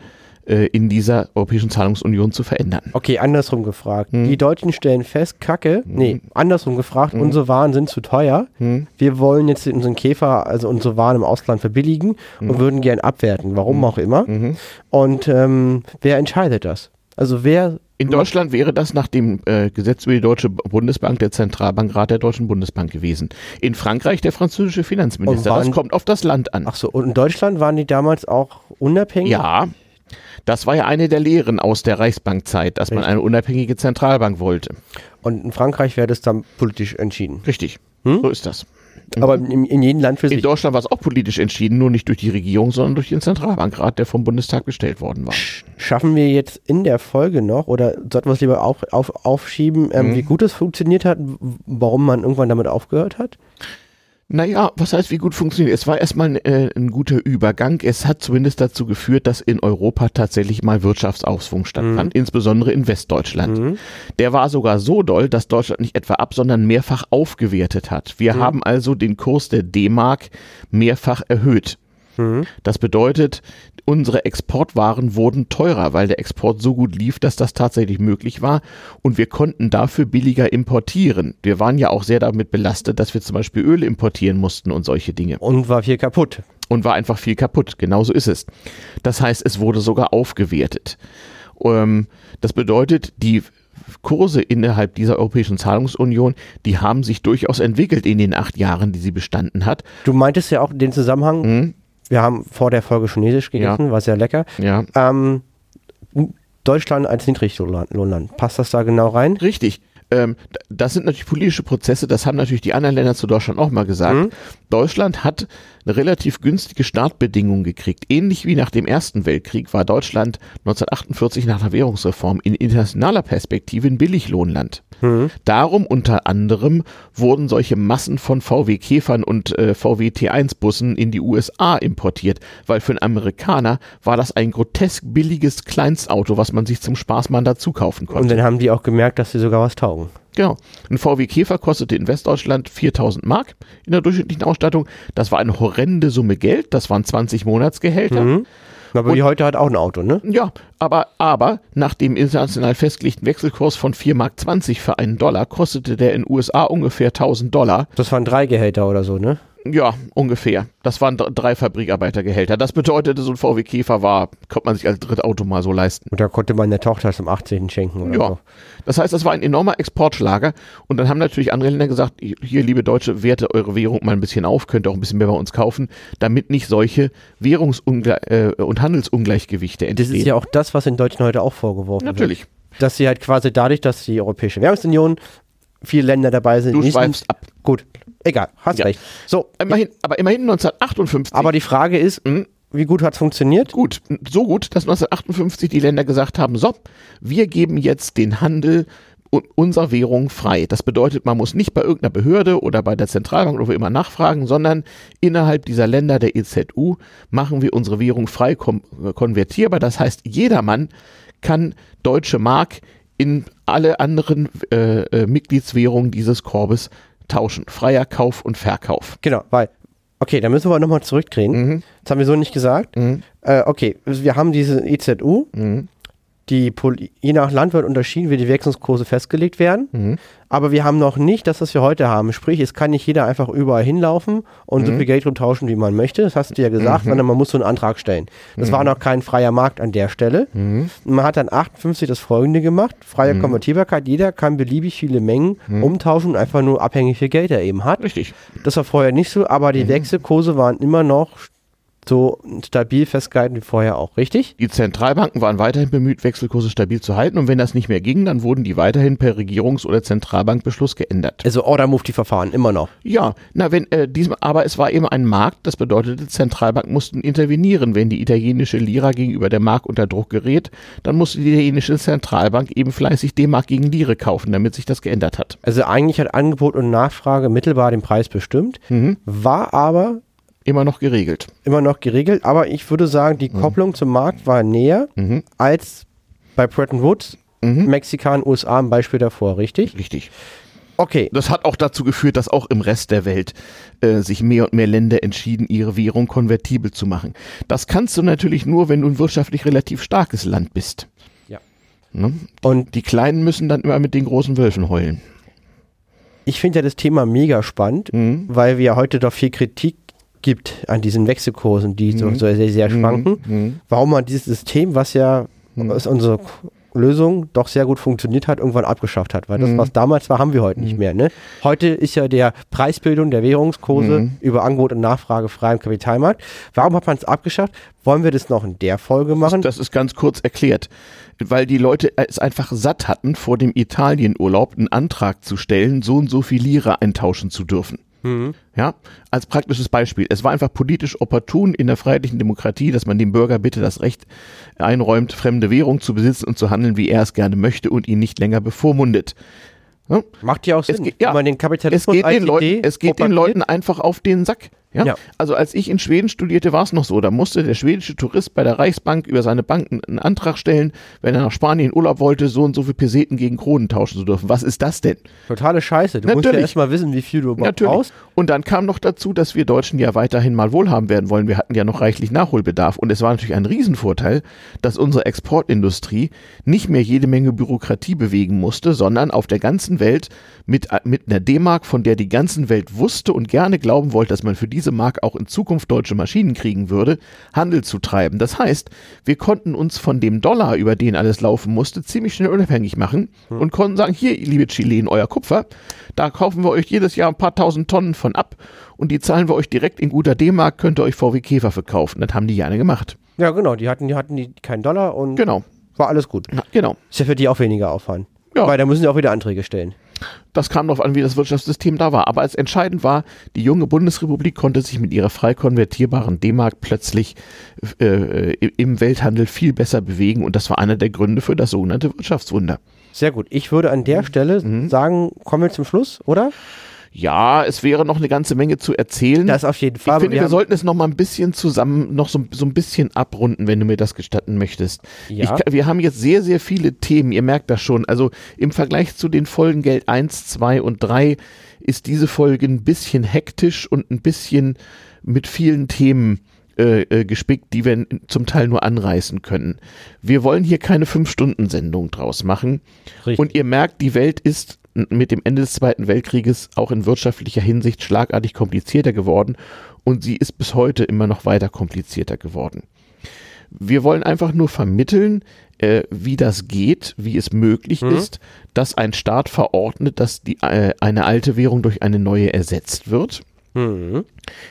B: äh, in dieser Europäischen Zahlungsunion zu verändern.
A: Okay, andersrum gefragt.
B: Hm.
A: Die Deutschen stellen fest, Kacke, nee, andersrum gefragt, unsere Waren sind zu teuer.
B: Hm.
A: Wir wollen jetzt unseren Käfer, also unsere Waren im Ausland verbilligen und würden gern abwerten, warum auch immer.
B: Mhm.
A: Und ähm, wer entscheidet das? Also wer
B: In Deutschland wäre das nach dem äh, Gesetz über die Deutsche Bundesbank der Zentralbankrat der Deutschen Bundesbank gewesen. In Frankreich der französische Finanzminister.
A: Und
B: Das
A: waren-
B: kommt auf das Land an.
A: Ach so, und in Deutschland waren die damals auch unabhängig?
B: Ja, das war ja eine der Lehren aus der Reichsbankzeit, dass man
A: Richtig.
B: eine unabhängige Zentralbank wollte.
A: Und in Frankreich wäre das dann politisch entschieden.
B: Richtig,
A: Hm?
B: so ist das.
A: Aber in, in jedem Land für
B: In
A: sich.
B: Deutschland war es auch politisch entschieden, nur nicht durch die Regierung, sondern durch den Zentralbankrat, der vom Bundestag bestellt worden war.
A: Schaffen wir jetzt in der Folge noch oder sollten wir es lieber auf, auf, aufschieben, ähm,
B: Mhm.
A: wie gut es funktioniert hat, warum man irgendwann damit aufgehört hat?
B: Naja, was heißt, wie gut funktioniert? Es war erstmal ein, äh, ein guter Übergang. Es hat zumindest dazu geführt, dass in Europa tatsächlich mal Wirtschaftsausschwung stattfand, insbesondere in Westdeutschland.
A: Mhm.
B: Der war sogar so doll, dass Deutschland nicht etwa ab, sondern mehrfach aufgewertet hat. Wir
A: Mhm.
B: haben also den Kurs der D-Mark mehrfach erhöht.
A: Mhm.
B: Das bedeutet, unsere Exportwaren wurden teurer, weil der Export so gut lief, dass das tatsächlich möglich war und wir konnten dafür billiger importieren. Wir waren ja auch sehr damit belastet, dass wir zum Beispiel Öl importieren mussten und solche Dinge.
A: Und war viel kaputt.
B: Und war einfach viel kaputt. Genauso ist es. Das heißt, es wurde sogar aufgewertet. Ähm, das bedeutet, die Kurse innerhalb dieser Europäischen Zahlungsunion, die haben sich durchaus entwickelt in den acht Jahren, die sie bestanden hat.
A: Du meintest ja auch den Zusammenhang,
B: Hm?
A: Wir haben vor der Folge Chinesisch gegessen, war sehr lecker.
B: Ja,
A: Ähm, Deutschland als Niedriglohnland, passt das da genau rein?
B: Richtig. Ähm, das sind natürlich politische Prozesse, das haben natürlich die anderen Länder zu Deutschland auch mal gesagt.
A: Mhm.
B: Deutschland hat eine relativ günstige Startbedingung gekriegt. Ähnlich wie nach dem Ersten Weltkrieg war Deutschland 1948 nach der Währungsreform in internationaler Perspektive ein Billiglohnland.
A: Mhm.
B: Darum unter anderem wurden solche Massen von VW Käfern und äh, VW T1 Bussen in die USA importiert, weil für einen Amerikaner war das ein grotesk billiges Kleinstauto, was man sich zum Spaß mal dazu kaufen konnte.
A: Und dann haben die auch gemerkt, dass sie sogar was taugen.
B: Genau. Ein VW Käfer kostete in Westdeutschland 4000 Mark in der durchschnittlichen Ausstattung. Das war eine horrende Summe Geld. Das waren 20 Monatsgehälter.
A: Mhm. Aber
B: Und-
A: die heute hat auch ein Auto, ne?
B: Ja, aber, aber nach dem international festgelegten Wechselkurs von 4 Mark 20 für einen Dollar kostete der in USA ungefähr 1000 Dollar.
A: Das waren drei Gehälter oder so, ne?
B: Ja, ungefähr. Das waren dr- drei Fabrikarbeitergehälter. Das bedeutete, so ein VW Käfer war, konnte man sich als Drittauto mal so leisten.
A: Und da konnte man der Tochter zum 18. schenken oder
B: Ja,
A: so.
B: das heißt, das war ein enormer Exportschlager. Und dann haben natürlich andere Länder gesagt, hier, liebe Deutsche, werte eure Währung mal ein bisschen auf, könnt ihr auch ein bisschen mehr bei uns kaufen, damit nicht solche Währungsungle äh, und Handelsungleichgewichte
A: Das
B: entstehen.
A: ist ja auch das, was den Deutschen heute auch vorgeworfen wird.
B: natürlich.
A: Dass sie halt quasi dadurch, dass die Europäische Währungsunion viele Länder dabei sind,
B: Du
A: nicht-
B: schweifst ab.
A: Gut, egal, hast
B: Ja.
A: recht. So,
B: Immerhin, aber immerhin 1958.
A: aber die Frage ist,
B: Mhm.
A: wie gut hat es funktioniert?
B: gut, so gut, dass 1958 die Länder gesagt haben, so, wir geben jetzt den Handel unserer Währung frei. Das bedeutet, man muss nicht bei irgendeiner Behörde oder bei der Zentralbank oder wo immer nachfragen, sondern innerhalb dieser Länder der EZU machen wir unsere Währung frei äh, konvertierbar. Das heißt, jedermann kann deutsche Mark in alle anderen äh, äh, Mitgliedswährungen dieses Korbes tauschen. Freier Kauf und Verkauf.
A: Genau, weil, okay, da müssen wir nochmal zurückdrehen.
B: Mhm.
A: Das haben wir so nicht gesagt.
B: Mhm.
A: Äh, okay, wir haben diese EZU,
B: Mhm.
A: Die je nach Land wird unterschieden, wie die Wechselkurse festgelegt werden.
B: Mhm.
A: Aber wir haben noch nicht das, was wir heute haben. Sprich, es kann nicht jeder einfach überall hinlaufen und
B: Mhm.
A: so viel Geld rumtauschen, wie man möchte. Das hast du ja gesagt, sondern man muss so einen Antrag stellen. Das war noch kein freier Markt an der Stelle.
B: Mhm.
A: Und Man hat dann 58 das folgende gemacht. Freie Konvertierbarkeit. Jeder kann beliebig viele Mengen
B: Mhm.
A: umtauschen, einfach nur abhängig wie viel Geld er eben hat.
B: Richtig.
A: Das war vorher nicht so, aber
B: Mhm.
A: die Wechselkurse waren immer noch so stabil festgehalten wie vorher auch, richtig?
B: Die Zentralbanken waren weiterhin bemüht, Wechselkurse stabil zu halten und wenn das nicht mehr ging, dann wurden die weiterhin per Regierungs- oder Zentralbankbeschluss geändert.
A: Also Order-Move-Verfahren, immer noch.
B: Ja, na wenn äh, diesem, aber es war eben ein Markt, das bedeutete, Zentralbanken mussten intervenieren, wenn die italienische Lira gegenüber der Mark unter Druck gerät, dann musste die italienische Zentralbank eben fleißig D-Mark gegen Lire kaufen, damit sich das geändert hat.
A: Also eigentlich hat Angebot und Nachfrage mittelbar den Preis bestimmt,
B: Mhm.
A: war aber
B: Immer noch geregelt.
A: immer noch geregelt. Aber ich würde sagen, die Kopplung zum Markt war näher
B: Mhm.
A: als bei Bretton Woods,
B: Mhm.
A: Mexikan, USA ein Beispiel davor, richtig?
B: Richtig.
A: Okay,
B: Das hat auch dazu geführt, dass auch im Rest der Welt äh, sich mehr und mehr Länder entschieden, ihre Währung konvertibel zu machen. Das kannst du natürlich nur, wenn du ein wirtschaftlich relativ starkes Land bist.
A: Ja.
B: Ne?
A: und
B: Die Kleinen müssen dann immer mit den großen Wölfen heulen.
A: ich finde ja das Thema mega spannend,
B: Mhm.
A: weil wir heute doch viel Kritik gibt an diesen Wechselkursen, die so,
B: Mhm.
A: so sehr, sehr schwanken.
B: Mhm.
A: Warum man dieses System, was ja
B: Mhm.
A: ist unsere Lösung doch sehr gut funktioniert hat, irgendwann abgeschafft hat. Weil das,
B: Mhm.
A: was damals war, haben wir heute nicht mehr. Ne? Heute ist ja der Preisbildung der Währungskurse
B: Mhm.
A: über Angebot und Nachfrage frei im Kapitalmarkt. Warum hat man es abgeschafft? Wollen wir das noch in der Folge machen?
B: Das ist ganz kurz erklärt, weil die Leute es einfach satt hatten, vor dem Italienurlaub einen Antrag zu stellen, so und so viel Lira eintauschen zu dürfen.
A: Mhm.
B: Ja, als praktisches Beispiel. Es war einfach politisch opportun in der freiheitlichen Demokratie, dass man dem Bürger bitte das Recht einräumt, fremde Währung zu besitzen und zu handeln, wie er es gerne möchte und ihn nicht länger bevormundet. Ja?
A: Macht ja auch
B: Es
A: Sinn.
B: geht- ja,
A: wenn man den
B: Es
A: Kapitalismus
B: geht,
A: als
B: den Leuten, es geht den. Leuten einfach auf den Sack. Ja?
A: Ja.
B: Also als ich in Schweden studierte, war es noch so. Da musste der schwedische Tourist bei der Reichsbank über seine Bank einen- Antrag stellen, wenn er nach Spanien Urlaub wollte, so und so viel Peseten gegen Kronen tauschen zu dürfen. Was ist das denn?
A: Totale Scheiße. Du musst ja
B: Natürlich.
A: erstmal wissen, wie viel du überhaupt
B: Natürlich.
A: brauchst.
B: Und dann kam noch dazu, dass wir Deutschen ja weiterhin mal wohlhaben werden wollen. Wir hatten ja noch reichlich Nachholbedarf. Und es war natürlich ein Riesenvorteil, dass unsere Exportindustrie nicht mehr jede Menge Bürokratie bewegen musste, sondern auf der ganzen Welt mit, mit einer D-Mark, von der die ganzen Welt wusste und gerne glauben wollte, dass man für diese Mark auch in Zukunft deutsche Maschinen kriegen würde, Handel zu treiben. Das heißt, wir konnten uns von dem Dollar, über den alles laufen musste, ziemlich schnell unabhängig machen und konnten sagen, hier, liebe Chilen, euer Kupfer, da kaufen wir euch jedes Jahr ein paar tausend Tonnen von ab und die zahlen wir euch direkt in guter D-Mark, könnt ihr euch VW Käfer verkaufen. Das haben die gerne gemacht.
A: Ja, genau. Die hatten, die hatten die keinen Dollar und
B: Genau,
A: war alles gut.
B: Na, genau.
A: Ist ja für die auch weniger Aufwand.
B: Ja.
A: Weil da müssen sie auch wieder Anträge stellen.
B: Das kam darauf an, wie das Wirtschaftssystem da war. Aber als entscheidend war, die junge Bundesrepublik konnte sich mit ihrer frei konvertierbaren D-Mark plötzlich äh, im Welthandel viel besser bewegen und das war einer der Gründe für das sogenannte Wirtschaftswunder.
A: Sehr gut. Ich würde an
B: Mhm.
A: der Stelle sagen, kommen wir zum Schluss, oder?
B: Ja, es wäre noch eine ganze Menge zu erzählen.
A: Das auf jeden
B: ich
A: Fall.
B: finde, wir,
A: haben-
B: sollten es noch mal ein bisschen zusammen, noch so, so ein bisschen abrunden, wenn du mir das gestatten möchtest.
A: Ja.
B: Ich, wir haben jetzt sehr, sehr viele Themen, ihr merkt das schon. Also im Vergleich zu den Folgen Geld 1, 2 und 3 ist diese Folge ein bisschen hektisch und ein bisschen mit vielen Themen äh, äh, gespickt, die wir zum Teil nur anreißen können. Wir wollen hier keine Fünf-Stunden-Sendung draus machen.
A: Richtig.
B: Und ihr merkt, die Welt ist mit dem Ende des Zweiten Weltkrieges auch in wirtschaftlicher Hinsicht schlagartig komplizierter geworden und sie ist bis heute immer noch weiter komplizierter geworden. Wir wollen einfach nur vermitteln, äh, wie das geht, wie es möglich
A: Mhm.
B: ist, dass ein Staat verordnet, dass die, äh, eine alte Währung durch eine neue ersetzt wird
A: Mhm.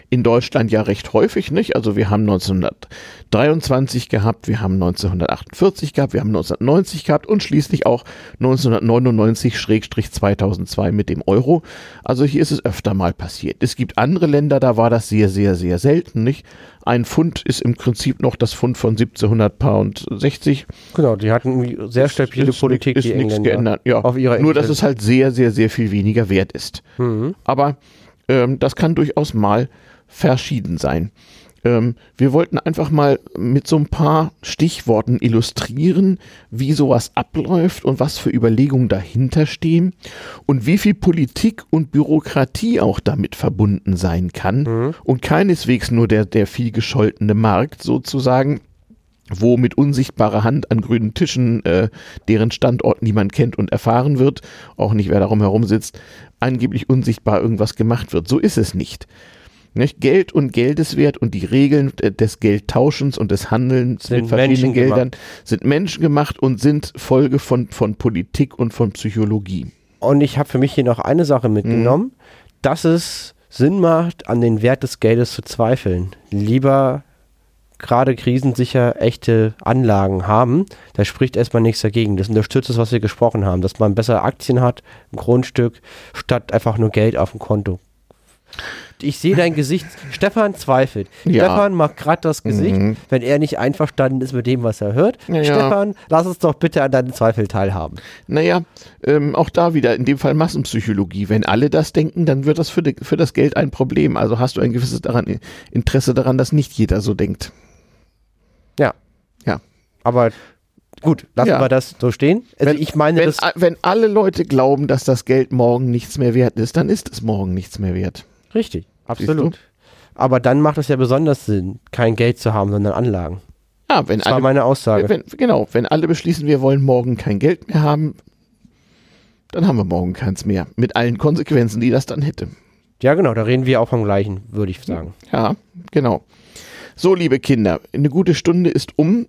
B: in Deutschland ja recht häufig, nicht? Also wir haben 1923 gehabt, wir haben 1948 gehabt, wir haben 1990 gehabt und schließlich auch 1999-2002 mit dem Euro. Also hier ist es öfter mal passiert. Es gibt andere Länder, da war das sehr, sehr, sehr selten, nicht? Ein Pfund ist im Prinzip noch das Pfund von 1700 Pound 60.
A: Genau, die hatten sehr stabile
B: ist,
A: Politik,
B: ist
A: die
B: nichts geändert. Ja.
A: auf ihrer
B: Nur, dass es halt sehr, sehr, sehr viel weniger wert ist.
A: Mhm.
B: Aber ähm, das kann durchaus mal verschieden sein. Ähm, wir wollten einfach mal mit so ein paar Stichworten illustrieren, wie sowas abläuft und was für Überlegungen dahinter stehen und wie viel Politik und Bürokratie auch damit verbunden sein kann mhm. und keineswegs nur der, der viel gescholtene Markt sozusagen wo mit unsichtbarer Hand an grünen Tischen, äh, deren Standort niemand kennt und erfahren wird, auch nicht wer darum herum sitzt, angeblich unsichtbar irgendwas gemacht wird. So ist es nicht. Nicht? Geld und Geldeswert und die Regeln des Geldtauschens und des Handelns sind mit verschiedenen Geldern sind menschengemacht und sind Folge von, von Politik und von Psychologie.
A: Und ich habe für mich hier noch eine Sache mitgenommen, mhm. dass es Sinn macht, an den Wert des Geldes zu zweifeln. Lieber gerade krisensicher echte Anlagen haben, da spricht erstmal nichts dagegen. Das unterstützt das, was wir gesprochen haben, dass man besser Aktien hat, ein Grundstück, statt einfach nur Geld auf dem Konto ich sehe dein Gesicht. Stefan zweifelt. Ja. Stefan macht gerade das Gesicht, mhm. wenn er nicht einverstanden ist mit dem, was er hört. Ja, Stefan, lass uns doch bitte an deinen Zweifel teilhaben.
B: Naja, ähm, auch da wieder, in dem Fall Massenpsychologie. Wenn alle das denken, dann wird das für, die, für das Geld ein Problem. Also hast du ein gewisses daran, Interesse daran, dass nicht jeder so denkt.
A: Ja. Ja. Aber Gut, lassen ja. wir das so stehen.
B: Also wenn, ich meine, wenn, wenn alle Leute glauben, dass das Geld morgen nichts mehr wert ist, dann ist es morgen nichts mehr wert.
A: Richtig, absolut. Aber dann macht es ja besonders Sinn, kein Geld zu haben, sondern Anlagen.
B: Ja, wenn
A: das
B: alle,
A: war meine Aussage.
B: Wenn, genau, wenn alle beschließen, wir wollen morgen kein Geld mehr haben, dann haben wir morgen keins mehr. Mit allen Konsequenzen, die das dann hätte.
A: Ja, genau, da reden wir auch vom Gleichen, würde ich sagen.
B: Ja, genau. So, liebe Kinder, eine gute Stunde ist um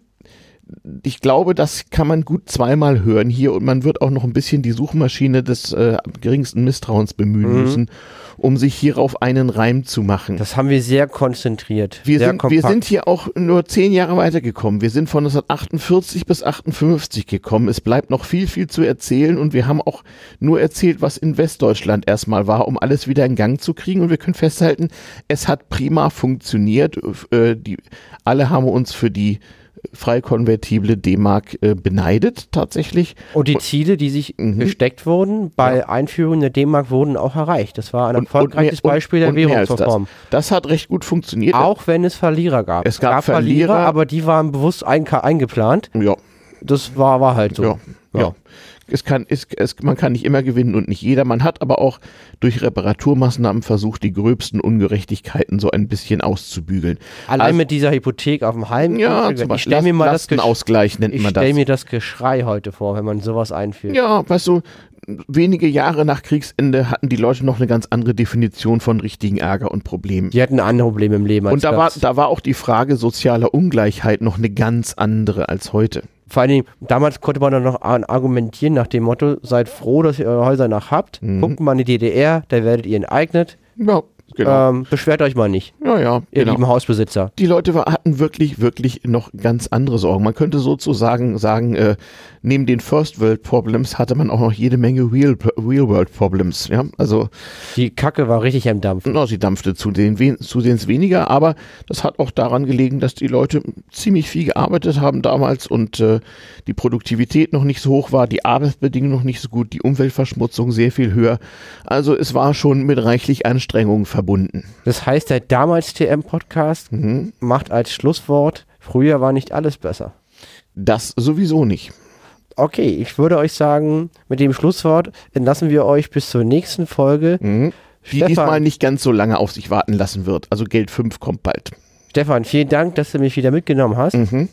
B: ich glaube, das kann man gut zweimal hören hier und man wird auch noch ein bisschen die Suchmaschine des äh, geringsten Misstrauens bemühen mhm. müssen, um sich hierauf einen Reim zu machen.
A: Das haben wir sehr konzentriert.
B: Wir,
A: sehr
B: sind, wir sind hier auch nur zehn Jahre weitergekommen. Wir sind von 1948 bis 58 gekommen. Es bleibt noch viel, viel zu erzählen und wir haben auch nur erzählt, was in Westdeutschland erstmal war, um alles wieder in Gang zu kriegen. Und wir können festhalten, es hat prima funktioniert. Äh, die, alle haben uns für die frei konvertible D-Mark äh, beneidet tatsächlich.
A: Und die Ziele, die sich mhm. gesteckt wurden bei ja. Einführung der D-Mark, wurden auch erreicht. Das war ein und, erfolgreiches und mehr, Beispiel der Währungsreform.
B: Das. das. hat recht gut funktioniert.
A: Auch wenn es Verlierer gab.
B: Es gab, gab Verlierer, Verlierer,
A: aber die waren bewusst ein, eingeplant.
B: Ja.
A: Das war, war halt so.
B: ja. ja. ja es kann, es, es, man kann nicht immer gewinnen und nicht jeder. Man hat aber auch durch Reparaturmaßnahmen versucht, die gröbsten Ungerechtigkeiten so ein bisschen auszubügeln.
A: Allein also, mit dieser Hypothek auf dem Heim.
B: Ja, zum Beispiel. Ich mir mal das Ausgleich nennt man das.
A: Ich stelle mir das Geschrei heute vor, wenn man sowas einführt.
B: Ja, weißt du, wenige Jahre nach Kriegsende hatten die Leute noch eine ganz andere Definition von richtigen Ärger und Problemen.
A: Die hatten andere Probleme im Leben.
B: Als und da war, da war auch die Frage sozialer Ungleichheit noch eine ganz andere als heute
A: vor allen Dingen, damals konnte man dann noch argumentieren nach dem Motto, seid froh, dass ihr eure Häuser noch habt. Mhm. Guckt mal in die DDR, da werdet ihr enteignet.
B: Ja. Genau.
A: Ähm, beschwert euch mal nicht.
B: Ja, ja.
A: Ihr genau. lieben Hausbesitzer.
B: Die Leute hatten wirklich, wirklich noch ganz andere Sorgen. Man könnte sozusagen sagen, äh, neben den First World Problems hatte man auch noch jede Menge Real, Real World Problems. Ja, also.
A: Die Kacke war richtig am Dampfen.
B: No, sie dampfte zusehends weniger, aber das hat auch daran gelegen, dass die Leute ziemlich viel gearbeitet haben damals und äh, die Produktivität noch nicht so hoch war, die Arbeitsbedingungen noch nicht so gut, die Umweltverschmutzung sehr viel höher. Also es war schon mit reichlich Anstrengungen verbunden.
A: Das heißt, der damals TM-Podcast mhm. macht als Schlusswort, früher war nicht alles besser.
B: Das sowieso nicht.
A: Okay, ich würde euch sagen, mit dem Schlusswort entlassen wir euch bis zur nächsten Folge.
B: Mhm. Die Stefan, diesmal nicht ganz so lange auf sich warten lassen wird. Also Geld 5 kommt bald.
A: Stefan, vielen Dank, dass du mich wieder mitgenommen hast.
B: Mhm.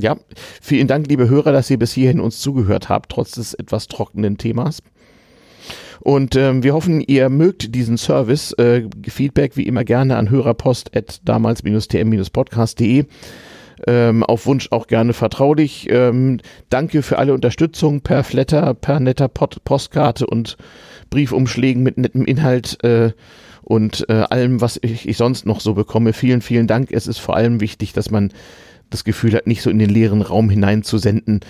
B: Ja, vielen Dank, liebe Hörer, dass ihr bis hierhin uns zugehört habt, trotz des etwas trockenen Themas. Und ähm, wir hoffen, ihr mögt diesen Service. Äh, Feedback wie immer gerne an hörerpost.damals-tm-podcast.de ähm, auf Wunsch auch gerne vertraulich. Ähm, danke für alle Unterstützung per Flatter, per netter Pod Postkarte und Briefumschlägen mit nettem Inhalt äh, und äh, allem, was ich, ich sonst noch so bekomme. Vielen, vielen Dank. Es ist vor allem wichtig, dass man das Gefühl hat, nicht so in den leeren Raum hineinzusenden.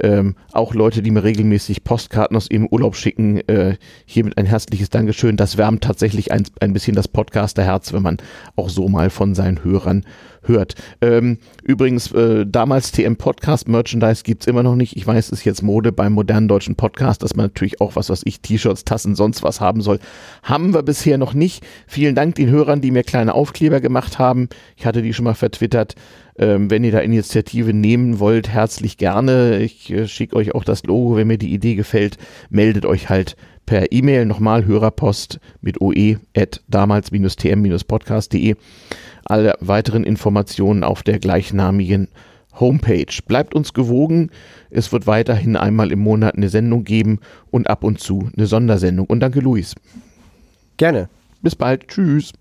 B: Ähm, auch Leute, die mir regelmäßig Postkarten aus ihrem Urlaub schicken, äh, hiermit ein herzliches Dankeschön. Das wärmt tatsächlich ein, ein bisschen das Podcasterherz, wenn man auch so mal von seinen Hörern hört. Ähm, übrigens, äh, damals TM Podcast Merchandise gibt's immer noch nicht. Ich weiß, es ist jetzt Mode beim modernen deutschen Podcast, dass man natürlich auch was, was ich, T-Shirts, Tassen, sonst was haben soll. Haben wir bisher noch nicht. Vielen Dank den Hörern, die mir kleine Aufkleber gemacht haben. Ich hatte die schon mal vertwittert. Ähm, wenn ihr da Initiative nehmen wollt, herzlich gerne. Ich äh, schicke euch auch das Logo, wenn mir die Idee gefällt. Meldet euch halt per E-Mail nochmal Hörerpost mit oe at damals-tm-podcast.de. Alle weiteren Informationen auf der gleichnamigen Homepage. Bleibt uns gewogen. Es wird weiterhin einmal im Monat eine Sendung geben und ab und zu eine Sondersendung. Und danke, Luis.
A: Gerne.
B: Bis bald. Tschüss.